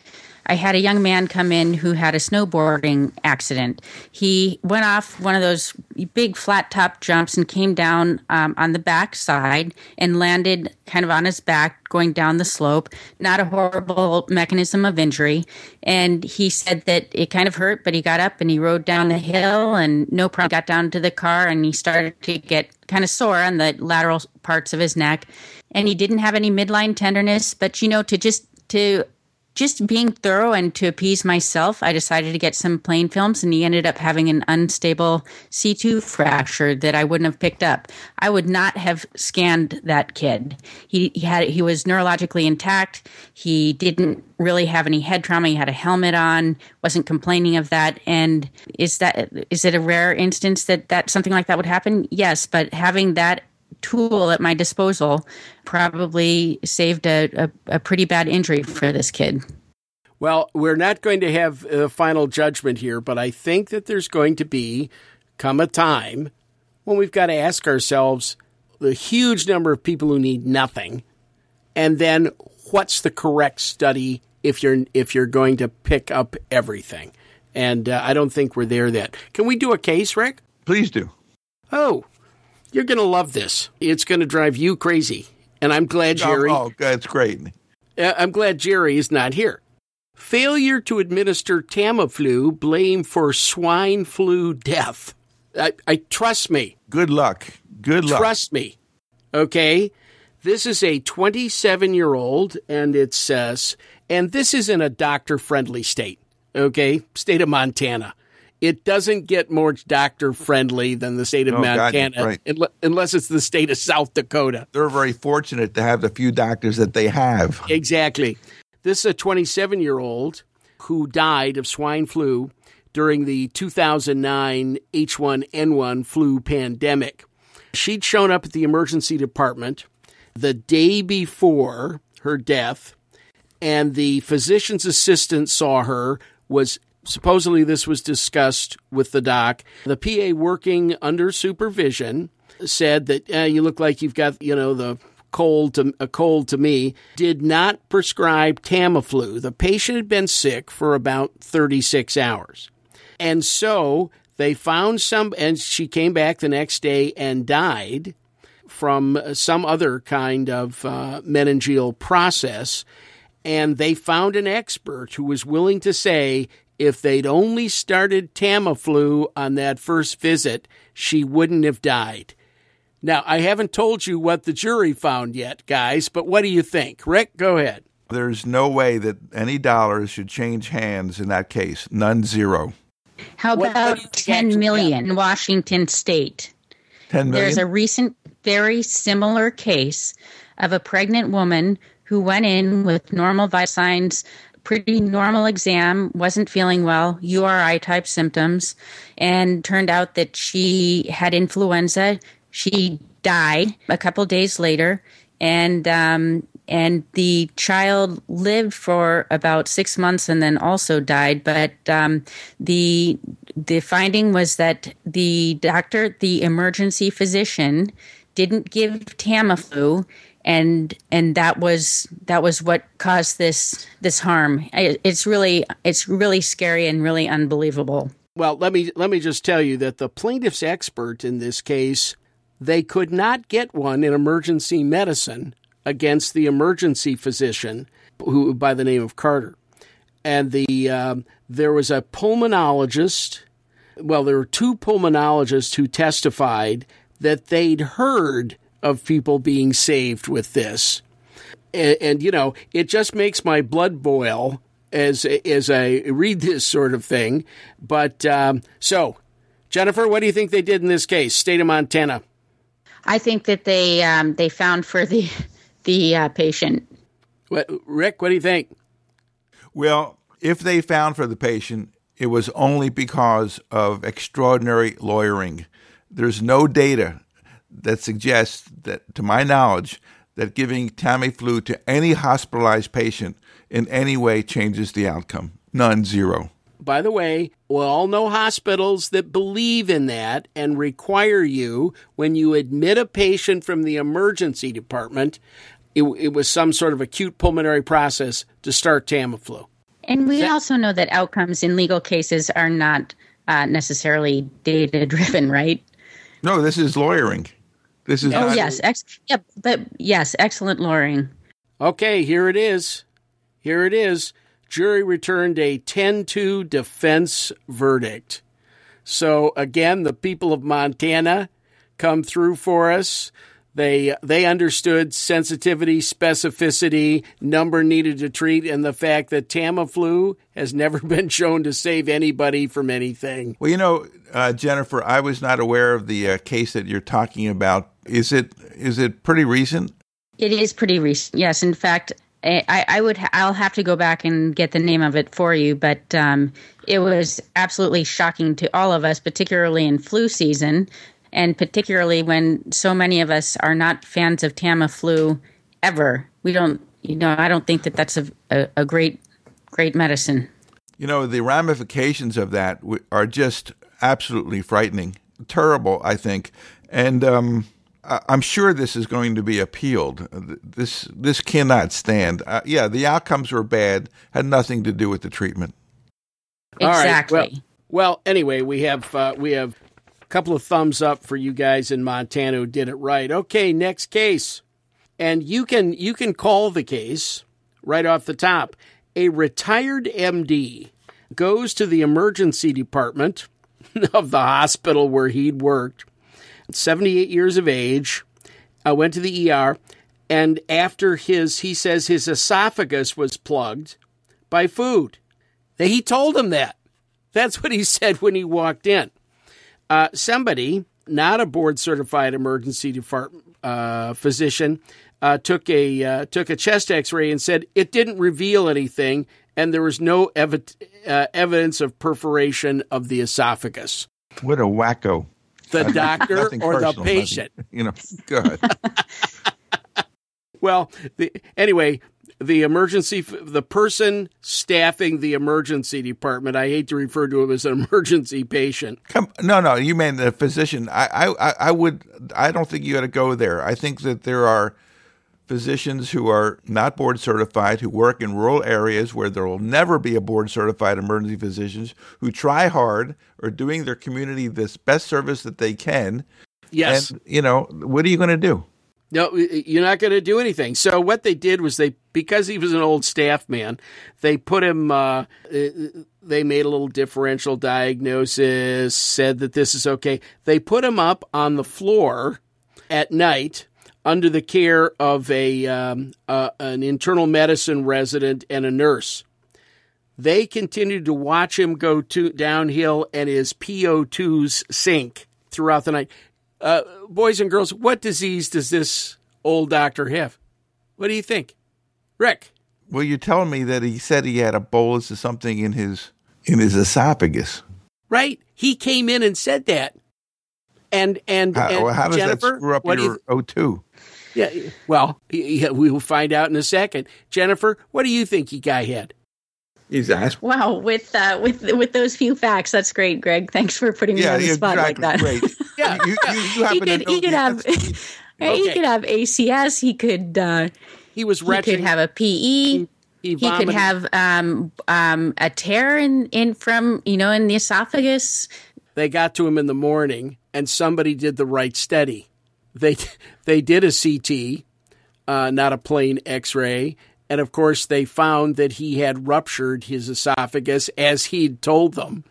C: I had a young man come in who had a snowboarding accident. He went off one of those big flat top jumps and came down um, on the back side and landed kind of on his back going down the slope. Not a horrible mechanism of injury. And he said that it kind of hurt, but he got up and he rode down the hill and no problem. Got down to the car and he started to get kind of sore on the lateral parts of his neck. And he didn't have any midline tenderness, but you know, to just to just being thorough and to appease myself, I decided to get some plain films, and he ended up having an unstable C2 fracture that I wouldn't have picked up. I would not have scanned that kid. He, he had he was neurologically intact. He didn't really have any head trauma. He had a helmet on, wasn't complaining of that. And is that is it a rare instance that that something like that would happen? Yes, but having that tool at my disposal probably saved a, a, a pretty bad injury for this kid.
A: Well, we're not going to have a final judgment here, but I think that there's going to be come a time when we've got to ask ourselves the huge number of people who need nothing, and then what's the correct study if you're if you're going to pick up everything. And uh, I don't think we're there yet. Can we do a case, Rick?
B: Please do.
A: Oh, you're going to love this. It's going to drive you crazy. And I'm glad oh, Jerry.
B: Oh, oh that's great.
A: I'm glad Jerry is not here. Failure to administer Tamiflu blame for swine flu death. I, I trust me.
B: Good luck. Good luck.
A: Trust me. Okay. This is a 27 year old, and it says, and this is in a doctor friendly state. Okay. State of Montana it doesn't get more doctor friendly than the state of oh, Montana, God, right. unless it's the state of South Dakota.
B: They're very fortunate to have the few doctors that they have.
A: Exactly. This is a 27 year old who died of swine flu during the 2009 H1N1 flu pandemic. She'd shown up at the emergency department the day before her death, and the physician's assistant saw her, was supposedly this was discussed with the doc. The PA working under supervision said that eh, you look like you've got, you know, the cold to a cold to me did not prescribe Tamiflu. The patient had been sick for about 36 hours. And so they found some and she came back the next day and died from some other kind of uh, meningeal process and they found an expert who was willing to say if they'd only started Tamiflu on that first visit, she wouldn't have died. Now, I haven't told you what the jury found yet, guys, but what do you think? Rick, go ahead.
B: There's no way that any dollars should change hands in that case. None, zero.
C: How about what, what 10 million in Washington state? 10 million. There's a recent, very similar case of a pregnant woman who went in with normal vital signs, pretty normal exam, wasn't feeling well, URI type symptoms, and turned out that she had influenza. She died a couple days later, and um, and the child lived for about six months and then also died. But um, the the finding was that the doctor, the emergency physician, didn't give Tamiflu, and and that was that was what caused this this harm. It's really it's really scary and really unbelievable.
A: Well, let me let me just tell you that the plaintiff's expert in this case, they could not get one in emergency medicine against the emergency physician, who by the name of Carter, and the um, there was a pulmonologist. Well, there were two pulmonologists who testified that they'd heard of people being saved with this, and, and you know it just makes my blood boil as as I read this sort of thing. But um, so, Jennifer, what do you think they did in this case, state of Montana?
C: I think that they um, they found for the the uh, patient.
A: What, Rick, what do you think?
B: Well, if they found for the patient, it was only because of extraordinary lawyering. There's no data that suggests that, to my knowledge, that giving Tamiflu to any hospitalized patient in any way changes the outcome. None, zero.
A: By the way, we all know hospitals that believe in that and require you, when you admit a patient from the emergency department, it, it was some sort of acute pulmonary process to start Tamiflu.
C: And we that, also know that outcomes in legal cases are not uh, necessarily data driven, right?
B: No, this is lawyering. This is.
C: Oh yes, ex- yeah, but yes, excellent lawyering.
A: Okay, here it is. Here it is. Jury returned a 10-2 defense verdict. So again, the people of Montana come through for us. They they understood sensitivity, specificity, number needed to treat, and the fact that Tamiflu has never been shown to save anybody from anything.
B: Well, you know, uh, Jennifer, I was not aware of the uh, case that you're talking about. Is it is it pretty recent?
C: It is pretty recent. Yes, in fact, I, I would I'll have to go back and get the name of it for you, but um, it was absolutely shocking to all of us, particularly in flu season, and particularly when so many of us are not fans of Tamiflu ever. We don't, you know, I don't think that that's a, a, a great, great medicine.
B: You know, the ramifications of that are just absolutely frightening, terrible, I think. And um, I'm sure this is going to be appealed. This this cannot stand. Uh, yeah, the outcomes were bad. Had nothing to do with the treatment.
C: Exactly.
A: Well, well, anyway, we have uh, we have couple of thumbs up for you guys in Montana who did it right. Okay, next case. And you can you can call the case right off the top. A retired MD goes to the emergency department of the hospital where he'd worked. 78 years of age, uh, went to the ER, and after his, he says his esophagus was plugged by food. He told him that. That's what he said when he walked in. Uh, somebody, not a board certified emergency department uh, physician, uh, took a uh, took a chest X ray and said it didn't reveal anything, and there was no uh, evidence of perforation of the esophagus.
B: What a wacko!
A: The doctor or personal, the patient?
B: Nothing, you know, good.
A: well, the, anyway, the emergency, the person staffing the emergency department. I hate to refer to him as an emergency patient.
B: Come, no, no, you mean the physician. I, I, I would. I don't think you got to go there. I think that there are physicians who are not board certified, who work in rural areas where there will never be a board certified emergency physicians, who try hard, are doing their community this best service that they can.
A: Yes.
B: And, you know, what are you going to do?
A: No, you're not going to do anything. So what they did was they, because he was an old staff man, they put him. Uh, they made a little differential diagnosis, said that this is okay. They put him up on the floor at night under the care of a um, uh, an internal medicine resident and a nurse. They continued to watch him go to downhill and his PO2s sink throughout the night uh, boys and girls, what disease does this old doctor have? What do you think, Rick?
B: Well, you're telling me that he said he had a bolus of something in his in his esophagus.
A: Right. He came in and said that. And and,
B: how,
A: and
B: how does
A: Jennifer,
B: that screw up your you, O2?
A: Yeah. Well, we will find out in a second. Jennifer, what do you think he guy had?
B: He's asked.
C: Wow, with uh, with with those few facts, that's great, Greg. Thanks for putting me
B: yeah,
C: on the spot
B: exactly.
C: like that.
B: Great. yeah, you, you, you
C: he could,
B: to
C: he could have okay. he could have ACS. He could uh,
A: he was retching.
C: He could have a PE. He, he, he could have um, um, a tear in, in from you know in the esophagus.
A: They got to him in the morning, and somebody did the right study. They they did a CT, uh, not a plain X-ray, and of course, they found that he had ruptured his esophagus as he'd told them.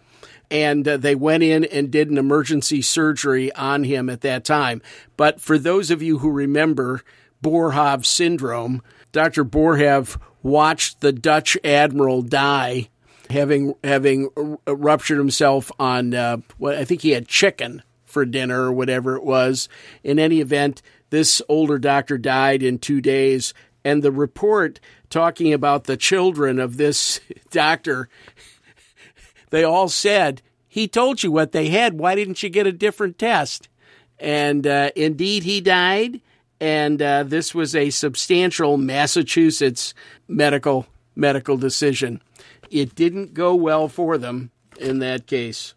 A: And uh, they went in and did an emergency surgery on him at that time. But for those of you who remember Boerhaave syndrome, Dr. Boerhaave watched the Dutch admiral die, having having ruptured himself on uh, what I think he had chicken for dinner or whatever it was. In any event, this older doctor died in two days and the report talking about the children of this doctor, they all said, he told you what they had. Why didn't you get a different test? And uh, indeed, he died. And uh, this was a substantial Massachusetts medical medical decision. It didn't go well for them in that case.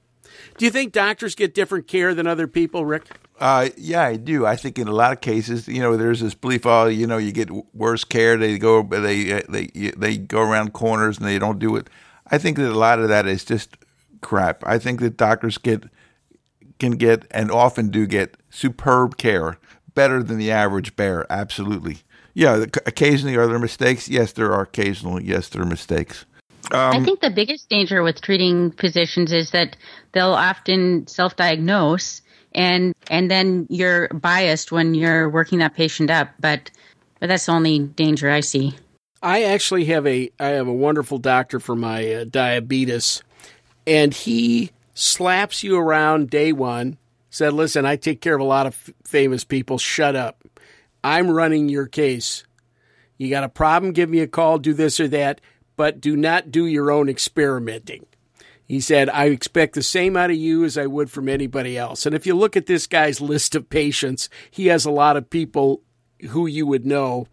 A: Do you think doctors get different care than other people, Rick?
B: Uh, yeah, I do. I think in a lot of cases, you know, there's this belief, oh, you know, you get worse care. They go, they they they go around corners and they don't do it. I think that a lot of that is just crap. I think that doctors get can get and often do get superb care, better than the average bear. Absolutely. Yeah. Occasionally, are there mistakes? Yes, there are. occasional. yes, there are mistakes.
C: Um, I think the biggest danger with treating physicians is that they'll often self-diagnose and and then you're biased when you're working that patient up. But but that's the only danger I see.
A: I actually have a I have a wonderful doctor for my uh, diabetes, and he slaps you around day one. Said, "Listen, I take care of a lot of f- famous people. Shut up. I'm running your case. You got a problem? Give me a call. Do this or that, but do not do your own experimenting." He said, I expect the same out of you as I would from anybody else. And if you look at this guy's list of patients, he has a lot of people who you would know.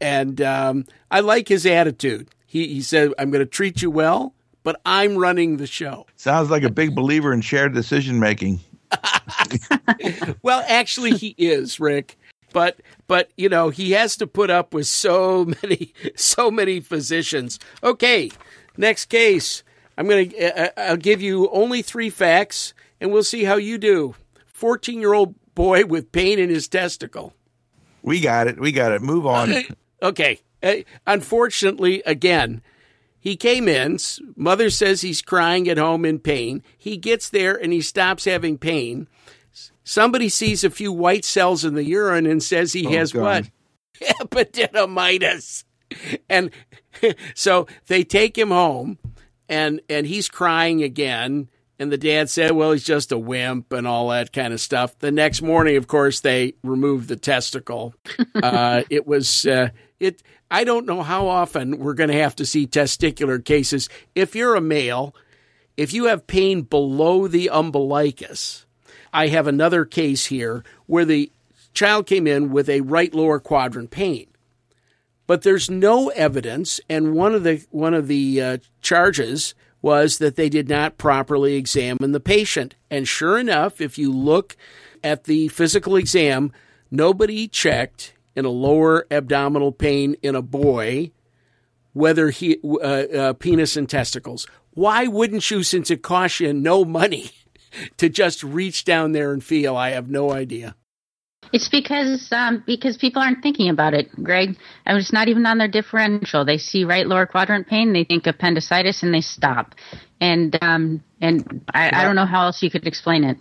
A: And um, I like his attitude. He, he said, I'm going to treat you well, but I'm running the show.
B: Sounds like a big believer in shared decision making.
A: well, actually, he is, Rick but but you know he has to put up with so many so many physicians okay next case I'm going to, uh, uh, I'll give you only three facts and we'll see how you do. 14 year old boy with pain in his testicle.
B: We got it. We got it. Move on.
A: okay. Uh, unfortunately, again, he came in. Mother says he's crying at home in pain. He gets there and he stops having pain. Somebody sees a few white cells in the urine and says he oh, has God. what? Hepatitis. And so they take him home and and he's crying again. And the dad said well he's just a wimp and all that kind of stuff. The next morning of course they removed the testicle. Uh, it was uh, it i don't know how often we're going to have to see testicular cases. If you're a male if you have pain below the umbilicus i have another case here where the child came in with a right lower quadrant pain but there's no evidence, and one of the one of the uh, charges was that they did not properly examine the patient. And sure enough, if you look at the physical exam, nobody checked in a lower abdominal pain in a boy whether he uh, uh, penis and testicles. Why wouldn't you, since it costs you no money, to just reach down there and feel? I have no idea.
C: It's because um, because people aren't thinking about it, Greg. I mean, it's not even on their differential. They see right lower quadrant pain, they think appendicitis, and they stop. And um, and I, I don't know how else you could explain it.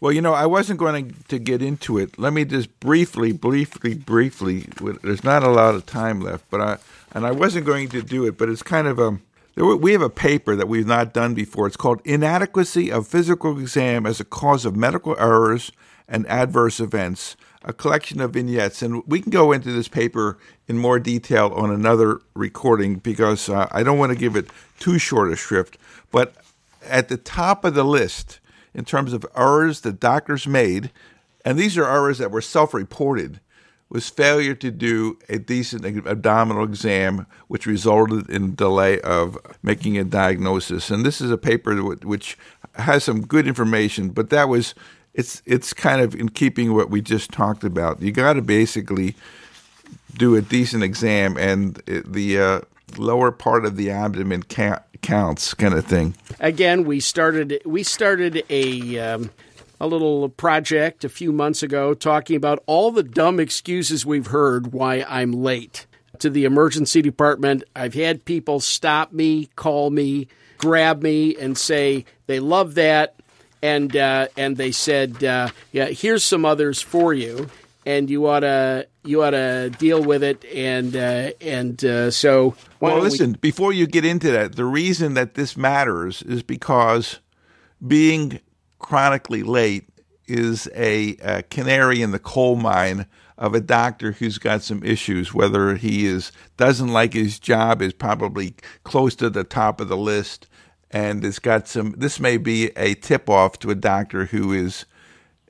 B: Well, you know, I wasn't going to get into it. Let me just briefly, briefly, briefly. There's not a lot of time left, but I and I wasn't going to do it, but it's kind of a. We have a paper that we've not done before. It's called "Inadequacy of Physical Exam as a Cause of Medical Errors and Adverse Events, a collection of vignettes. And we can go into this paper in more detail on another recording because uh, I don't want to give it too short a shrift. But at the top of the list, in terms of errors that doctors made, and these are errors that were self reported, was failure to do a decent abdominal exam, which resulted in delay of making a diagnosis. And this is a paper which has some good information, but that was it's it's kind of in keeping what we just talked about. You got to basically do a decent exam, and the uh, lower part of the abdomen count, counts, kind of thing.
A: Again, we started we started a. Um, a little project a few months ago talking about all the dumb excuses we've heard why I'm late to the emergency department. I've had people stop me, call me, grab me, and say they love that and uh, and they said, uh, "Yeah, here's some others for you, and you ought to you ought to deal with it." And uh, and uh, so,
B: well, listen. We- before you get into that, the reason that this matters is because being chronically late is a, a canary in the coal mine of a doctor who's got some issues. Whether he is doesn't like his job is probably close to the top of the list and it's got some. This may be a tip off to a doctor who is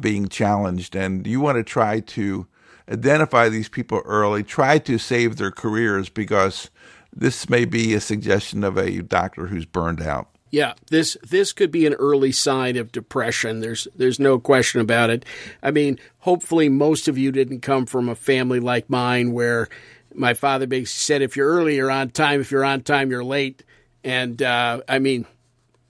B: being challenged, and you want to try to identify these people early. Try to save their careers because this may be a suggestion of a doctor who's burned out.
A: Yeah, this this could be an early sign of depression. There's there's no question about it. I mean, hopefully most of you didn't come from a family like mine where my father basically said if you're early you're on time, if you're on time you're late. And uh, I mean,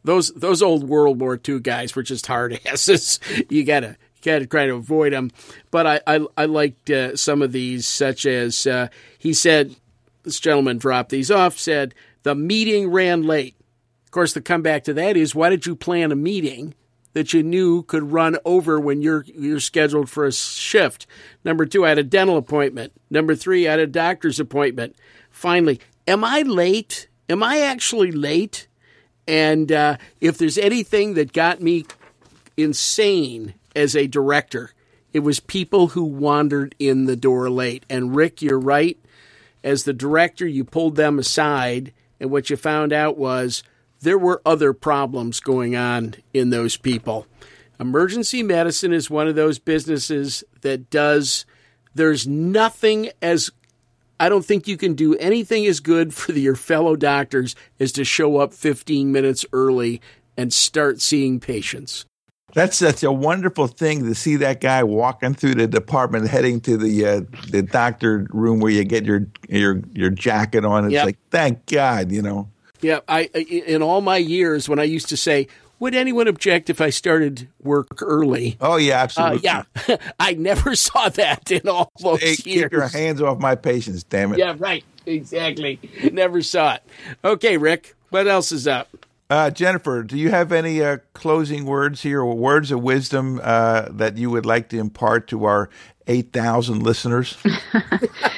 A: those those old World War II guys were just hard asses. you gotta gotta try to avoid them. But I I, I liked uh, some of these, such as uh, he said. This gentleman dropped these off. Said the meeting ran late. Of course, the comeback to that is why did you plan a meeting that you knew could run over when you're you're scheduled for a shift? Number two, I had a dental appointment. Number three, I had a doctor's appointment. Finally, am I late? Am I actually late? And uh, if there's anything that got me insane as a director, it was people who wandered in the door late. And Rick, you're right. As the director, you pulled them aside, and what you found out was there were other problems going on in those people. Emergency medicine is one of those businesses that does, there's nothing as I don't think you can do anything as good for your fellow doctors as to show up 15 minutes early and start seeing patients.
B: That's such a wonderful thing to see that guy walking through the department, heading to the uh, the doctor room where you get your your your jacket on. It's yep. like, thank God, you know.
A: Yeah, I in all my years when I used to say, would anyone object if I started work early?
B: Oh yeah, absolutely.
A: Uh, yeah, I never saw that in all those hey,
B: years. Keep your hands off my patients, damn it.
A: Yeah, right. Exactly. Never saw it. Okay, Rick. What else is up?
B: Uh, Jennifer, do you have any uh, closing words here, or words of wisdom uh, that you would like to impart to our eight thousand listeners?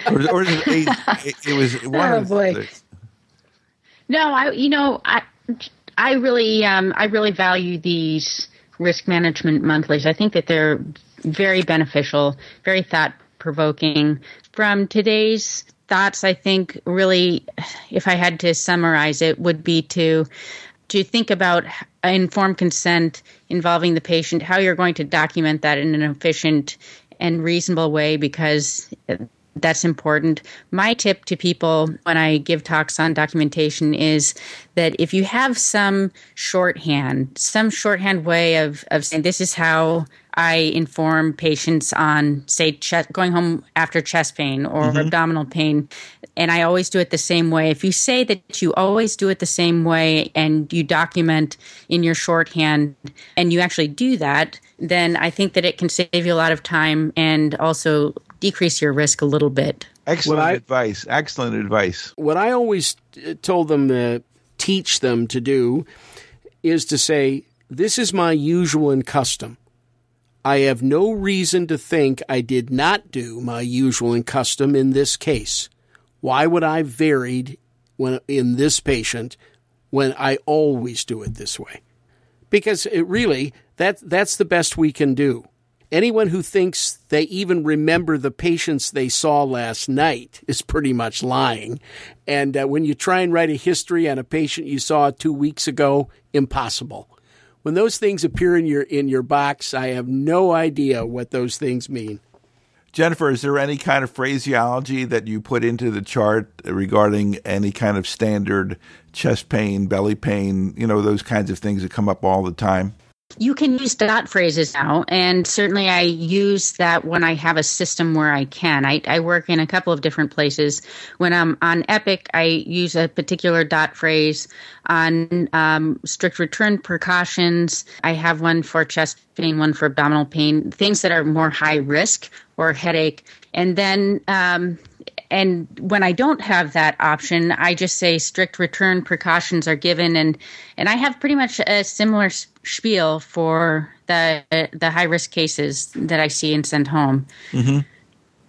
B: or, or it, eight, it, it, was one. Oh boy. The,
C: no, I. You know, I I really, um, I really value these risk management monthlies. I think that they're very beneficial, very thought provoking. From today's thoughts, I think really, if I had to summarize it, would be to to think about informed consent involving the patient, how you're going to document that in an efficient and reasonable way, because that's important. My tip to people when I give talks on documentation is that if you have some shorthand, some shorthand way of, of saying this is how I inform patients on, say, chest, going home after chest pain or mm-hmm. abdominal pain, and I always do it the same way. If you say that you always do it the same way and you document in your shorthand and you actually do that, then I think that it can save you a lot of time and also decrease your risk a little bit.
B: Excellent I, advice. Excellent advice.
A: What I always told them to teach them to do is to say, This is my usual and custom. I have no reason to think I did not do my usual and custom in this case. Why would I varied when in this patient when I always do it this way? Because it really that that's the best we can do. Anyone who thinks they even remember the patients they saw last night is pretty much lying. And uh, when you try and write a history on a patient you saw two weeks ago, impossible. When those things appear in your in your box, I have no idea what those things mean.
B: Jennifer, is there any kind of phraseology that you put into the chart regarding any kind of standard chest pain, belly pain, you know, those kinds of things that come up all the time?
C: You can use dot phrases now, and certainly I use that when I have a system where I can. I, I, work in a couple of different places. When I'm on Epic, I use a particular dot phrase. On um, strict return precautions, I have one for chest pain, one for abdominal pain, things that are more high risk or headache. And then um, and when I don't have that option, I just say strict return precautions are given, and and I have pretty much a similar spiel for the the high risk cases that I see and send home. Mm-hmm.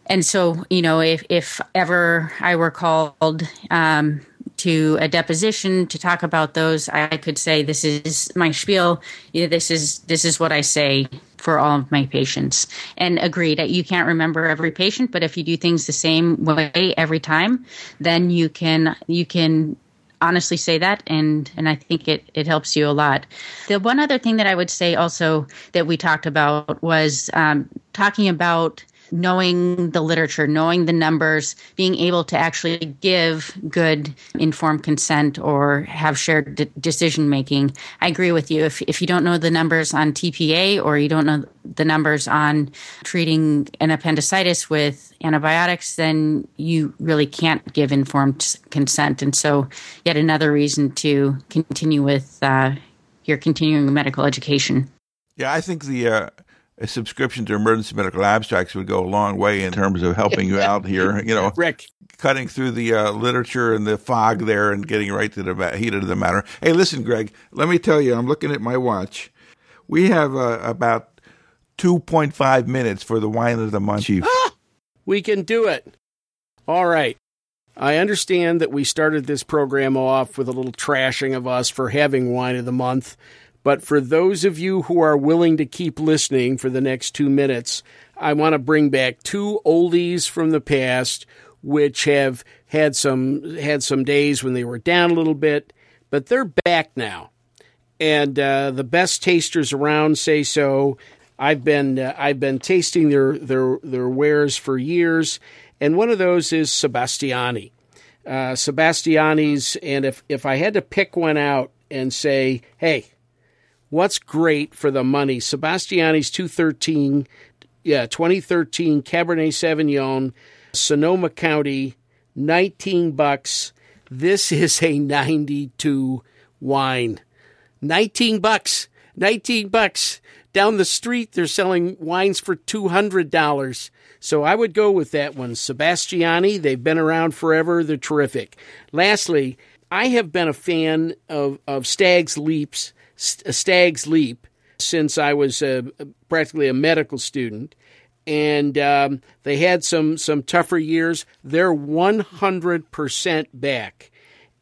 C: And so, you know, if if ever I were called um, to a deposition to talk about those, I could say, "This is my spiel. This is this is what I say for all of my patients and agreed that you can't remember every patient but if you do things the same way every time then you can you can honestly say that and and I think it it helps you a lot. The one other thing that I would say also that we talked about was um, talking about knowing the literature, knowing the numbers, being able to actually give good informed consent or have shared de- decision making. I agree with you. If, if you don't know the numbers on TPA or you don't know the numbers on treating an appendicitis with antibiotics, then you really can't give informed consent. And so, yet another reason to continue with uh, your continuing medical education.
B: Yeah, I think the uh, a subscription to emergency medical abstracts would go a long way in terms of helping you out here. You know,
A: Rick,
B: cutting through the uh, literature and the fog there and getting right to the heat of the matter. Hey, listen, Greg, let me tell you, I'm looking at my watch. We have uh, about 2.5 minutes for the wine of the month, Chief.
A: Ah, we can do it. All right. I understand that we started this program off with a little trashing of us for having wine of the month. But for those of you who are willing to keep listening for the next two minutes, I want to bring back two oldies from the past, which have had some had some days when they were down a little bit, but they're back now. And uh, the best tasters around say so. I've been uh, I've been tasting their their their wares for years, and one of those is Sebastiani. Uh, Sebastiani's, and if if I had to pick one out and say, hey, what's great for the money? Sebastiani's 213, yeah, 2013 Cabernet Sauvignon, Sonoma County, 19 bucks. This is a 92 wine. 19 bucks. 19 bucks. Down the street, they're selling wines for $200. So I would go with that one. Sebastiani, they've been around forever. They're terrific. Lastly, I have been a fan of, of Stag's Leaps a Stag's Leap since I was uh, practically a medical student. And um, they had some, some tougher years. They're 100% back.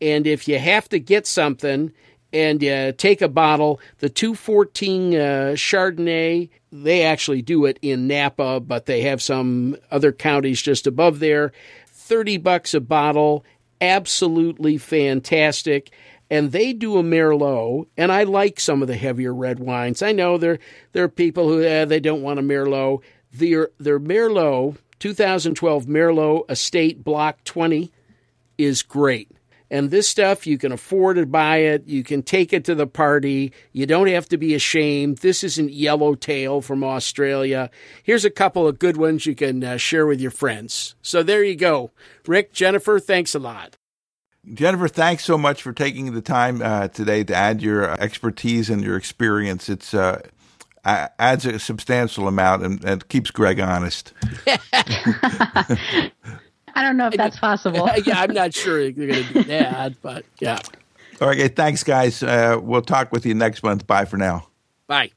A: And if you have to get something and uh, take a bottle, the 214 uh, Chardonnay, they actually do it in Napa, but they have some other counties just above there. 30 bucks a bottle, absolutely fantastic and they do a Merlot, and I like some of the heavier red wines. I know there there are people who eh, they don't want a Merlot. Their their Merlot 2012 Merlot Estate Block 20 is great. And this stuff, you can afford to buy it. You can take it to the party. You don't have to be ashamed. This isn't Yellowtail from Australia. Here's a couple of good ones you can uh, share with your friends. So there you go. Rick, Jennifer, thanks a lot.
B: Jennifer, thanks so much for taking the time uh, today to add your expertise and your experience. It's uh, adds a substantial amount and, and keeps Greg honest.
C: I don't know if that's possible.
A: yeah, I'm not sure you're going to do that, but yeah.
B: All right, okay, thanks, guys. Uh, we'll talk with you next month. Bye for now.
A: Bye.